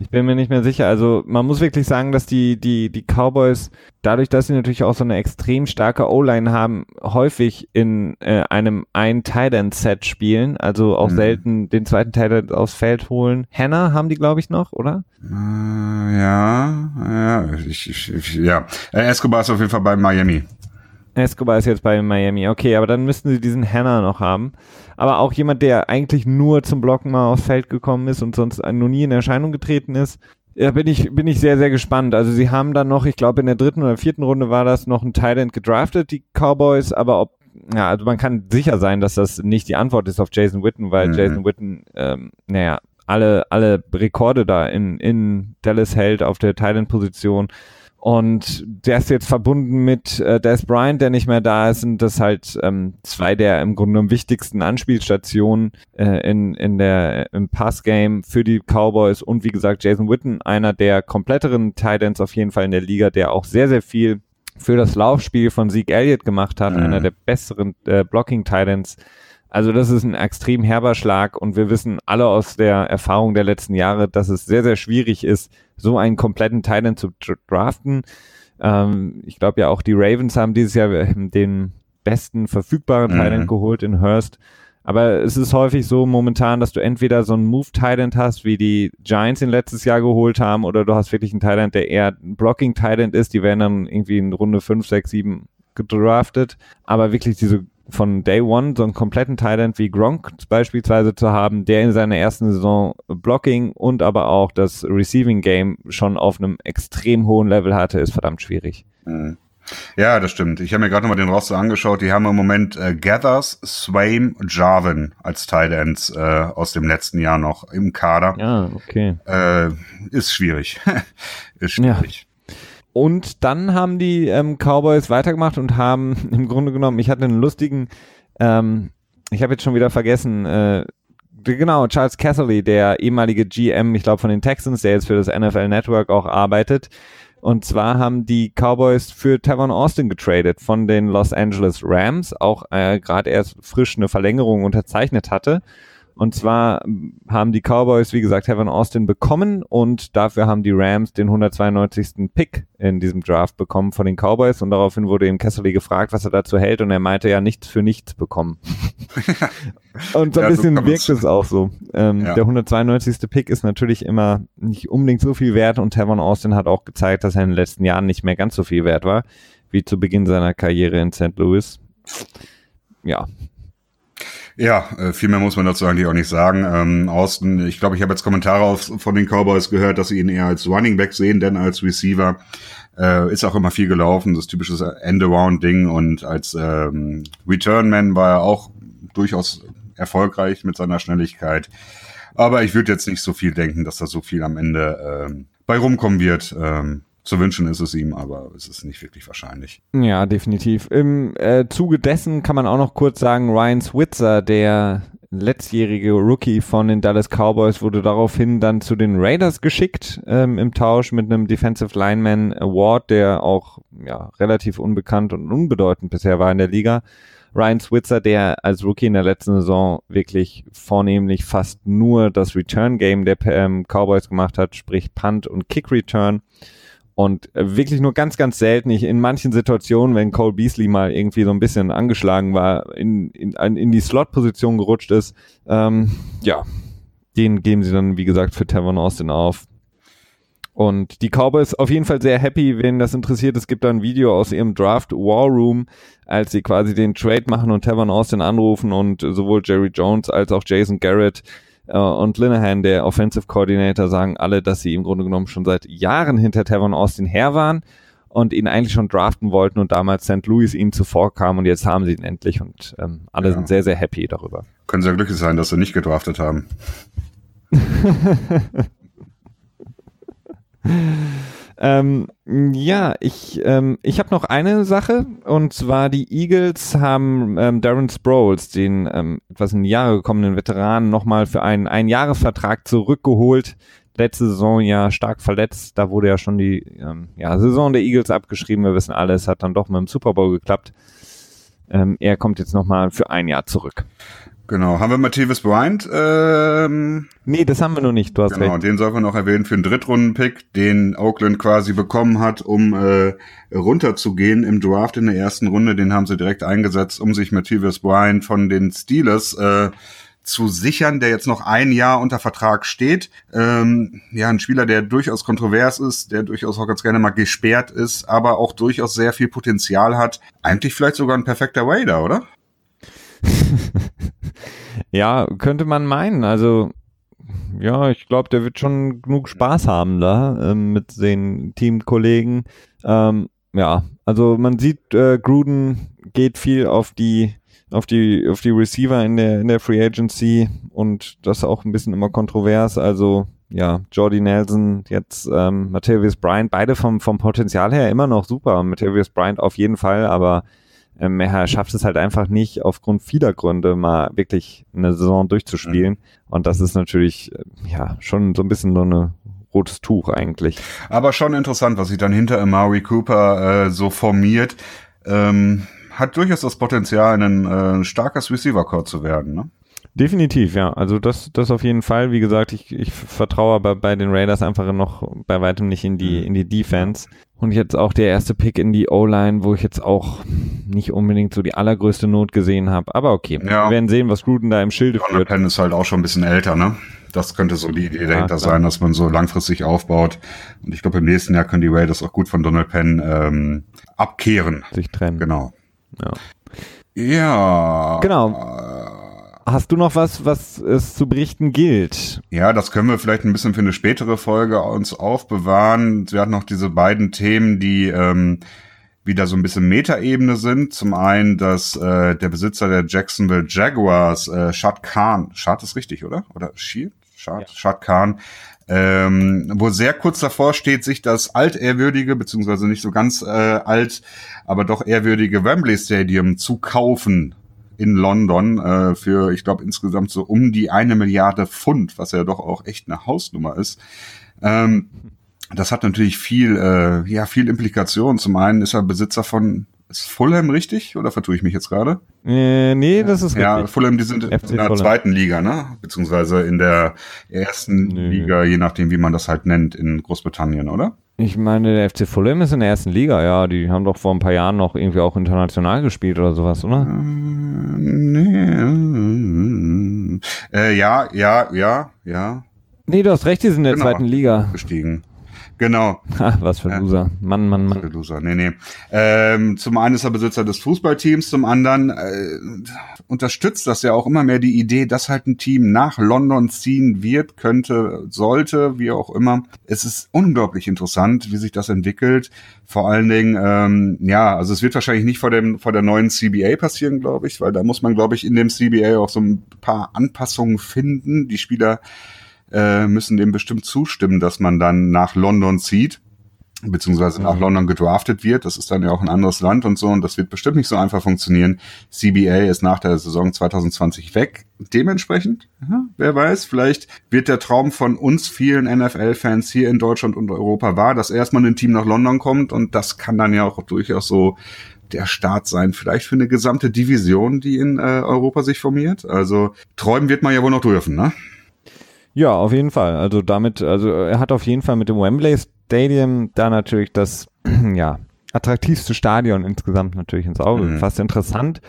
Speaker 1: Ich bin mir nicht mehr sicher. Also man muss wirklich sagen, dass die, die, die Cowboys, dadurch, dass sie natürlich auch so eine extrem starke O-Line haben, häufig in äh, einem ein End Set spielen, also auch mhm. selten den zweiten Tight End aufs Feld holen. Hannah haben die, glaube ich, noch, oder?
Speaker 2: Äh, ja, ja, ich, ich, ich, ja. Äh, Escobar ist auf jeden Fall bei Miami.
Speaker 1: Escobar ist jetzt bei Miami. Okay, aber dann müssten sie diesen Hannah noch haben. Aber auch jemand, der eigentlich nur zum Blocken mal aufs Feld gekommen ist und sonst noch nie in Erscheinung getreten ist. Ja, bin ich, bin ich sehr, sehr gespannt. Also sie haben dann noch, ich glaube in der dritten oder vierten Runde war das noch ein Thailand gedraftet, die Cowboys, aber ob, ja, also man kann sicher sein, dass das nicht die Antwort ist auf Jason Witten, weil mhm. Jason Witten, ähm, naja, alle, alle Rekorde da in, in Dallas hält auf der Thailand-Position. Und der ist jetzt verbunden mit äh, Des Bryant, der nicht mehr da ist, und das halt ähm, zwei der im Grunde genommen wichtigsten Anspielstationen äh, in, in der, im Passgame für die Cowboys. Und wie gesagt Jason Witten, einer der kompletteren Titans auf jeden Fall in der Liga, der auch sehr, sehr viel für das Laufspiel von Zeke Elliott gemacht hat, mhm. einer der besseren äh, Blocking Titans also das ist ein extrem herber Schlag. Und wir wissen alle aus der Erfahrung der letzten Jahre, dass es sehr, sehr schwierig ist, so einen kompletten Titan zu draften. Ähm, ich glaube ja auch die Ravens haben dieses Jahr ähm, den besten verfügbaren mhm. Titan geholt in Hurst. Aber es ist häufig so momentan, dass du entweder so einen Move Titan hast, wie die Giants in letztes Jahr geholt haben, oder du hast wirklich einen Titan, der eher ein Blocking Titan ist. Die werden dann irgendwie in Runde 5, 6, 7 gedraftet. Aber wirklich diese von Day One so einen kompletten Thailand wie Gronk beispielsweise zu haben, der in seiner ersten Saison Blocking und aber auch das Receiving Game schon auf einem extrem hohen Level hatte, ist verdammt schwierig.
Speaker 2: Mhm. Ja, das stimmt. Ich habe mir gerade nochmal den Roster angeschaut. Die haben im Moment äh, Gathers, Swaim, Jarvin als Tight Ends äh, aus dem letzten Jahr noch im Kader.
Speaker 1: Ja, okay.
Speaker 2: Äh, ist schwierig. ist schwierig.
Speaker 1: Ja. Und dann haben die ähm, Cowboys weitergemacht und haben im Grunde genommen, ich hatte einen lustigen, ähm, ich habe jetzt schon wieder vergessen, äh, genau, Charles Casserly, der ehemalige GM, ich glaube von den Texans, der jetzt für das NFL Network auch arbeitet. Und zwar haben die Cowboys für Tavon Austin getradet von den Los Angeles Rams, auch äh, gerade erst frisch eine Verlängerung unterzeichnet hatte. Und zwar haben die Cowboys, wie gesagt, Heaven Austin bekommen und dafür haben die Rams den 192. Pick in diesem Draft bekommen von den Cowboys und daraufhin wurde ihm Kesserly gefragt, was er dazu hält und er meinte ja nichts für nichts bekommen. und so ein ja, bisschen so wirkt es auch so. Ähm, ja. Der 192. Pick ist natürlich immer nicht unbedingt so viel wert und Heaven Austin hat auch gezeigt, dass er in den letzten Jahren nicht mehr ganz so viel wert war, wie zu Beginn seiner Karriere in St. Louis. Ja,
Speaker 2: ja, äh, viel mehr muss man dazu eigentlich auch nicht sagen. Ähm, Austin, ich glaube, ich habe jetzt Kommentare auf, von den Cowboys gehört, dass sie ihn eher als Running Back sehen, denn als Receiver. Äh, ist auch immer viel gelaufen, das typische End-Around-Ding und als ähm, Return-Man war er auch durchaus erfolgreich mit seiner Schnelligkeit. Aber ich würde jetzt nicht so viel denken, dass da so viel am Ende ähm, bei rumkommen wird. Ähm, zu wünschen ist es ihm, aber es ist nicht wirklich wahrscheinlich.
Speaker 1: Ja, definitiv. Im äh, Zuge dessen kann man auch noch kurz sagen, Ryan Switzer, der letztjährige Rookie von den Dallas Cowboys, wurde daraufhin dann zu den Raiders geschickt ähm, im Tausch mit einem Defensive Lineman Award, der auch ja, relativ unbekannt und unbedeutend bisher war in der Liga. Ryan Switzer, der als Rookie in der letzten Saison wirklich vornehmlich fast nur das Return Game der ähm, Cowboys gemacht hat, sprich Punt und Kick Return. Und äh, wirklich nur ganz, ganz selten. Ich, in manchen Situationen, wenn Cole Beasley mal irgendwie so ein bisschen angeschlagen war, in, in, in die Slot-Position gerutscht ist, ähm, ja, den geben sie dann, wie gesagt, für Tavon Austin auf. Und die Cowboys auf jeden Fall sehr happy, wen das interessiert. Es gibt da ein Video aus ihrem Draft War Room, als sie quasi den Trade machen und Tavon Austin anrufen und sowohl Jerry Jones als auch Jason Garrett und Linehan, der Offensive Coordinator, sagen alle, dass sie im Grunde genommen schon seit Jahren hinter Tavon Austin her waren und ihn eigentlich schon draften wollten und damals St. Louis ihnen zuvorkam und jetzt haben sie ihn endlich und ähm, alle ja. sind sehr, sehr happy darüber.
Speaker 2: Können sehr glücklich sein, dass sie nicht gedraftet haben.
Speaker 1: Ähm, ja, ich, ähm, ich habe noch eine Sache und zwar die Eagles haben ähm, Darren Sproles, den ähm, etwas in die Jahre gekommenen Veteranen, nochmal für einen Einjahresvertrag zurückgeholt. Letzte Saison ja stark verletzt, da wurde ja schon die ähm, ja, Saison der Eagles abgeschrieben. Wir wissen alles, hat dann doch mit dem Super Bowl geklappt. Ähm, er kommt jetzt nochmal für ein Jahr zurück.
Speaker 2: Genau. Haben wir Matthias Bryant? Ähm,
Speaker 1: nee, das haben wir noch nicht. Du hast genau,
Speaker 2: recht. den soll man noch erwähnen für einen Drittrunden-Pick, den Oakland quasi bekommen hat, um äh, runterzugehen im Draft in der ersten Runde. Den haben sie direkt eingesetzt, um sich Matthias Bryant von den Steelers äh, zu sichern, der jetzt noch ein Jahr unter Vertrag steht. Ähm, ja, ein Spieler, der durchaus kontrovers ist, der durchaus auch ganz gerne mal gesperrt ist, aber auch durchaus sehr viel Potenzial hat. Eigentlich vielleicht sogar ein perfekter Raider, oder?
Speaker 1: ja, könnte man meinen. Also ja, ich glaube, der wird schon genug Spaß haben da ähm, mit den Teamkollegen. Ähm, ja, also man sieht, äh, Gruden geht viel auf die auf die auf die Receiver in der in der Free Agency und das auch ein bisschen immer kontrovers. Also ja, Jordy Nelson, jetzt ähm, Matthäus Bryant, beide vom vom Potenzial her immer noch super. Matthäus Bryant auf jeden Fall, aber ähm, er schafft es halt einfach nicht, aufgrund vieler Gründe mal wirklich eine Saison durchzuspielen. Mhm. Und das ist natürlich, äh, ja, schon so ein bisschen so eine rotes Tuch eigentlich.
Speaker 2: Aber schon interessant, was sich dann hinter Amari Cooper äh, so formiert. Ähm, hat durchaus das Potenzial, ein äh, starkes Receiver-Core zu werden, ne?
Speaker 1: Definitiv, ja. Also das, das auf jeden Fall. Wie gesagt, ich, ich vertraue aber bei den Raiders einfach noch bei weitem nicht in die, mhm. in die Defense. Und jetzt auch der erste Pick in die O-Line, wo ich jetzt auch nicht unbedingt so die allergrößte Not gesehen habe. Aber okay, ja. wir werden sehen, was Gruden da im Schilde
Speaker 2: Donald führt. Penn ist halt auch schon ein bisschen älter, ne? Das könnte so die Idee ja, dahinter klar. sein, dass man so langfristig aufbaut. Und ich glaube, im nächsten Jahr können die Raiders auch gut von Donald Penn ähm, abkehren.
Speaker 1: Sich trennen.
Speaker 2: Genau.
Speaker 1: Ja.
Speaker 2: Ja.
Speaker 1: Genau. Hast du noch was, was es zu berichten gilt?
Speaker 2: Ja, das können wir vielleicht ein bisschen für eine spätere Folge uns aufbewahren. Wir hatten noch diese beiden Themen, die ähm, wieder so ein bisschen Metaebene sind. Zum einen, dass äh, der Besitzer der Jacksonville Jaguars, äh, Shad Khan, Shad ist richtig, oder? Oder Shad? Shad, ja. Shad Khan, ähm, wo sehr kurz davor steht, sich das altehrwürdige, beziehungsweise nicht so ganz äh, alt, aber doch ehrwürdige Wembley Stadium zu kaufen in London äh, für, ich glaube, insgesamt so um die eine Milliarde Pfund, was ja doch auch echt eine Hausnummer ist. Ähm, das hat natürlich viel, äh, ja, viel Implikation. Zum einen ist er Besitzer von ist Fulham richtig oder vertue ich mich jetzt gerade?
Speaker 1: Äh, nee, das ist richtig.
Speaker 2: Ja, Fulham, die sind FC in der Fulham. zweiten Liga, ne? Beziehungsweise in der ersten nee. Liga, je nachdem, wie man das halt nennt, in Großbritannien, oder?
Speaker 1: Ich meine, der FC Fulham ist in der ersten Liga, ja. Die haben doch vor ein paar Jahren noch irgendwie auch international gespielt oder sowas, oder? Äh,
Speaker 2: nee. Äh, ja, ja, ja, ja.
Speaker 1: Nee, du hast recht, die sind in der genau, zweiten Liga.
Speaker 2: Gestiegen. Genau.
Speaker 1: Was für ein Loser. Mann, Mann, Mann.
Speaker 2: Was für Loser. Nee, nee. Ähm, zum einen ist er Besitzer des Fußballteams, zum anderen äh, unterstützt das ja auch immer mehr die Idee, dass halt ein Team nach London ziehen wird, könnte, sollte, wie auch immer. Es ist unglaublich interessant, wie sich das entwickelt. Vor allen Dingen, ähm, ja, also es wird wahrscheinlich nicht vor dem vor der neuen CBA passieren, glaube ich, weil da muss man, glaube ich, in dem CBA auch so ein paar Anpassungen finden. Die Spieler äh, müssen dem bestimmt zustimmen, dass man dann nach London zieht beziehungsweise nach mhm. London gedraftet wird. Das ist dann ja auch ein anderes Land und so und das wird bestimmt nicht so einfach funktionieren. CBA ist nach der Saison 2020 weg. Dementsprechend, ja, wer weiß, vielleicht wird der Traum von uns vielen NFL-Fans hier in Deutschland und Europa wahr, dass erstmal ein Team nach London kommt und das kann dann ja auch durchaus so der Start sein, vielleicht für eine gesamte Division, die in äh, Europa sich formiert. Also träumen wird man ja wohl noch dürfen, ne?
Speaker 1: Ja, auf jeden Fall. Also damit, also er hat auf jeden Fall mit dem Wembley Stadium da natürlich das, ja, attraktivste Stadion insgesamt natürlich ins Auge. Mhm. Fast interessant,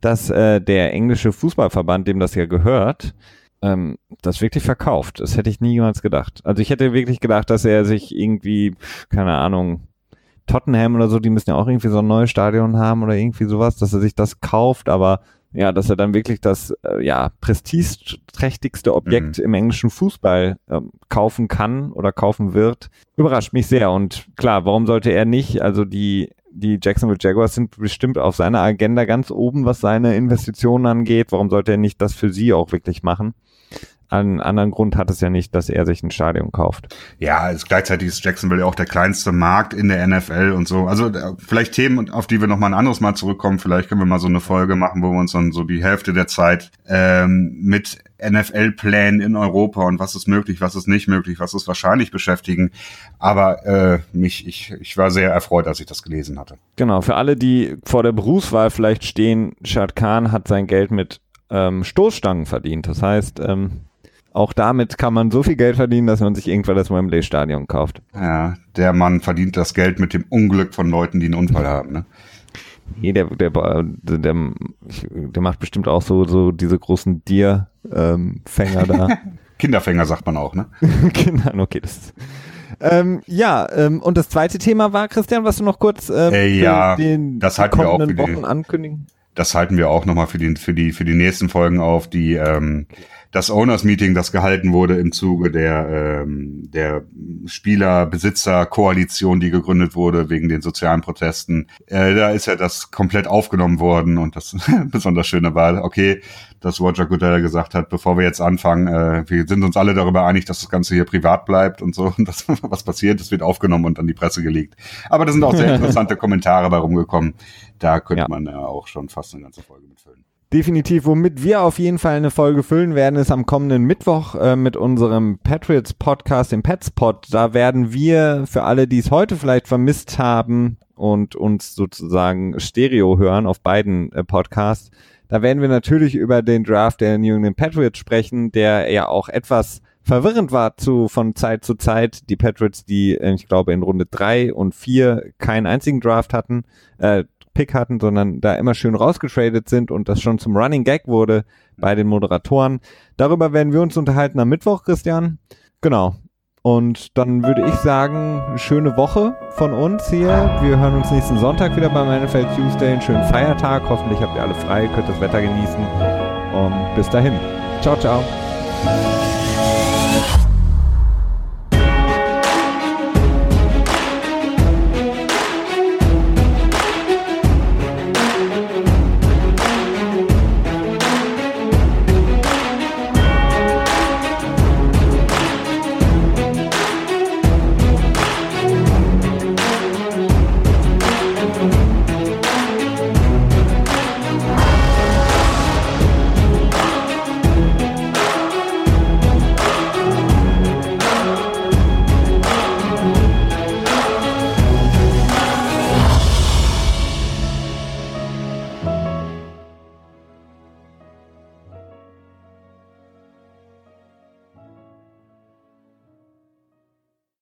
Speaker 1: dass äh, der englische Fußballverband, dem das ja gehört, ähm, das wirklich verkauft. Das hätte ich niemals gedacht. Also ich hätte wirklich gedacht, dass er sich irgendwie, keine Ahnung, Tottenham oder so, die müssen ja auch irgendwie so ein neues Stadion haben oder irgendwie sowas, dass er sich das kauft, aber ja, dass er dann wirklich das äh, ja prestigeträchtigste Objekt mhm. im englischen Fußball äh, kaufen kann oder kaufen wird, überrascht mich sehr. Und klar, warum sollte er nicht? Also die die Jacksonville Jaguars sind bestimmt auf seiner Agenda ganz oben, was seine Investitionen angeht. Warum sollte er nicht das für sie auch wirklich machen? Einen anderen Grund hat es ja nicht, dass er sich ein Stadion kauft.
Speaker 2: Ja, ist gleichzeitig ist Jacksonville ja auch der kleinste Markt in der NFL und so. Also äh, vielleicht Themen, auf die wir noch mal ein anderes Mal zurückkommen. Vielleicht können wir mal so eine Folge machen, wo wir uns dann so die Hälfte der Zeit ähm, mit NFL-Plänen in Europa und was ist möglich, was ist nicht möglich, was ist wahrscheinlich beschäftigen. Aber äh, mich, ich, ich war sehr erfreut, als ich das gelesen hatte.
Speaker 1: Genau, für alle, die vor der Berufswahl vielleicht stehen, Shad Khan hat sein Geld mit ähm, Stoßstangen verdient. Das heißt, ähm, auch damit kann man so viel Geld verdienen, dass man sich irgendwann das Wembley-Stadion kauft.
Speaker 2: Ja, der Mann verdient das Geld mit dem Unglück von Leuten, die einen Unfall haben, ne?
Speaker 1: Nee, der, der, der, der, macht bestimmt auch so, so diese großen Dierfänger ähm, da.
Speaker 2: Kinderfänger sagt man auch, ne?
Speaker 1: Kinder, okay, das ähm, ja, ähm, und das zweite Thema war, Christian, was du noch kurz ähm,
Speaker 2: äh, ja, den das hatten wir auch für
Speaker 1: Wochen ankündigen?
Speaker 2: Das halten wir auch nochmal für die, für die, für die nächsten Folgen auf, die, ähm, das Owners-Meeting, das gehalten wurde im Zuge der, ähm, der Spieler-Besitzer-Koalition, die gegründet wurde wegen den sozialen Protesten. Äh, da ist ja das komplett aufgenommen worden und das besonders Schöne war, okay, dass Roger Goodell gesagt hat, bevor wir jetzt anfangen, äh, wir sind uns alle darüber einig, dass das Ganze hier privat bleibt und so, und das, was passiert, das wird aufgenommen und an die Presse gelegt. Aber da sind auch sehr interessante Kommentare bei rumgekommen. Da könnte ja. man ja auch schon fast eine ganze Folge mitfüllen.
Speaker 1: Definitiv, womit wir auf jeden Fall eine Folge füllen werden, ist am kommenden Mittwoch äh, mit unserem Patriots Podcast, dem Petspot. Da werden wir für alle, die es heute vielleicht vermisst haben und uns sozusagen Stereo hören auf beiden äh, Podcasts, da werden wir natürlich über den Draft der New England Patriots sprechen, der ja auch etwas verwirrend war zu, von Zeit zu Zeit. Die Patriots, die, äh, ich glaube, in Runde drei und vier keinen einzigen Draft hatten, äh, Pick hatten, sondern da immer schön rausgetradet sind und das schon zum Running Gag wurde bei den Moderatoren. Darüber werden wir uns unterhalten am Mittwoch, Christian. Genau. Und dann würde ich sagen, schöne Woche von uns hier. Wir hören uns nächsten Sonntag wieder beim NFL Tuesday. Einen schönen Feiertag. Hoffentlich habt ihr alle frei, könnt das Wetter genießen. Und bis dahin. Ciao, ciao.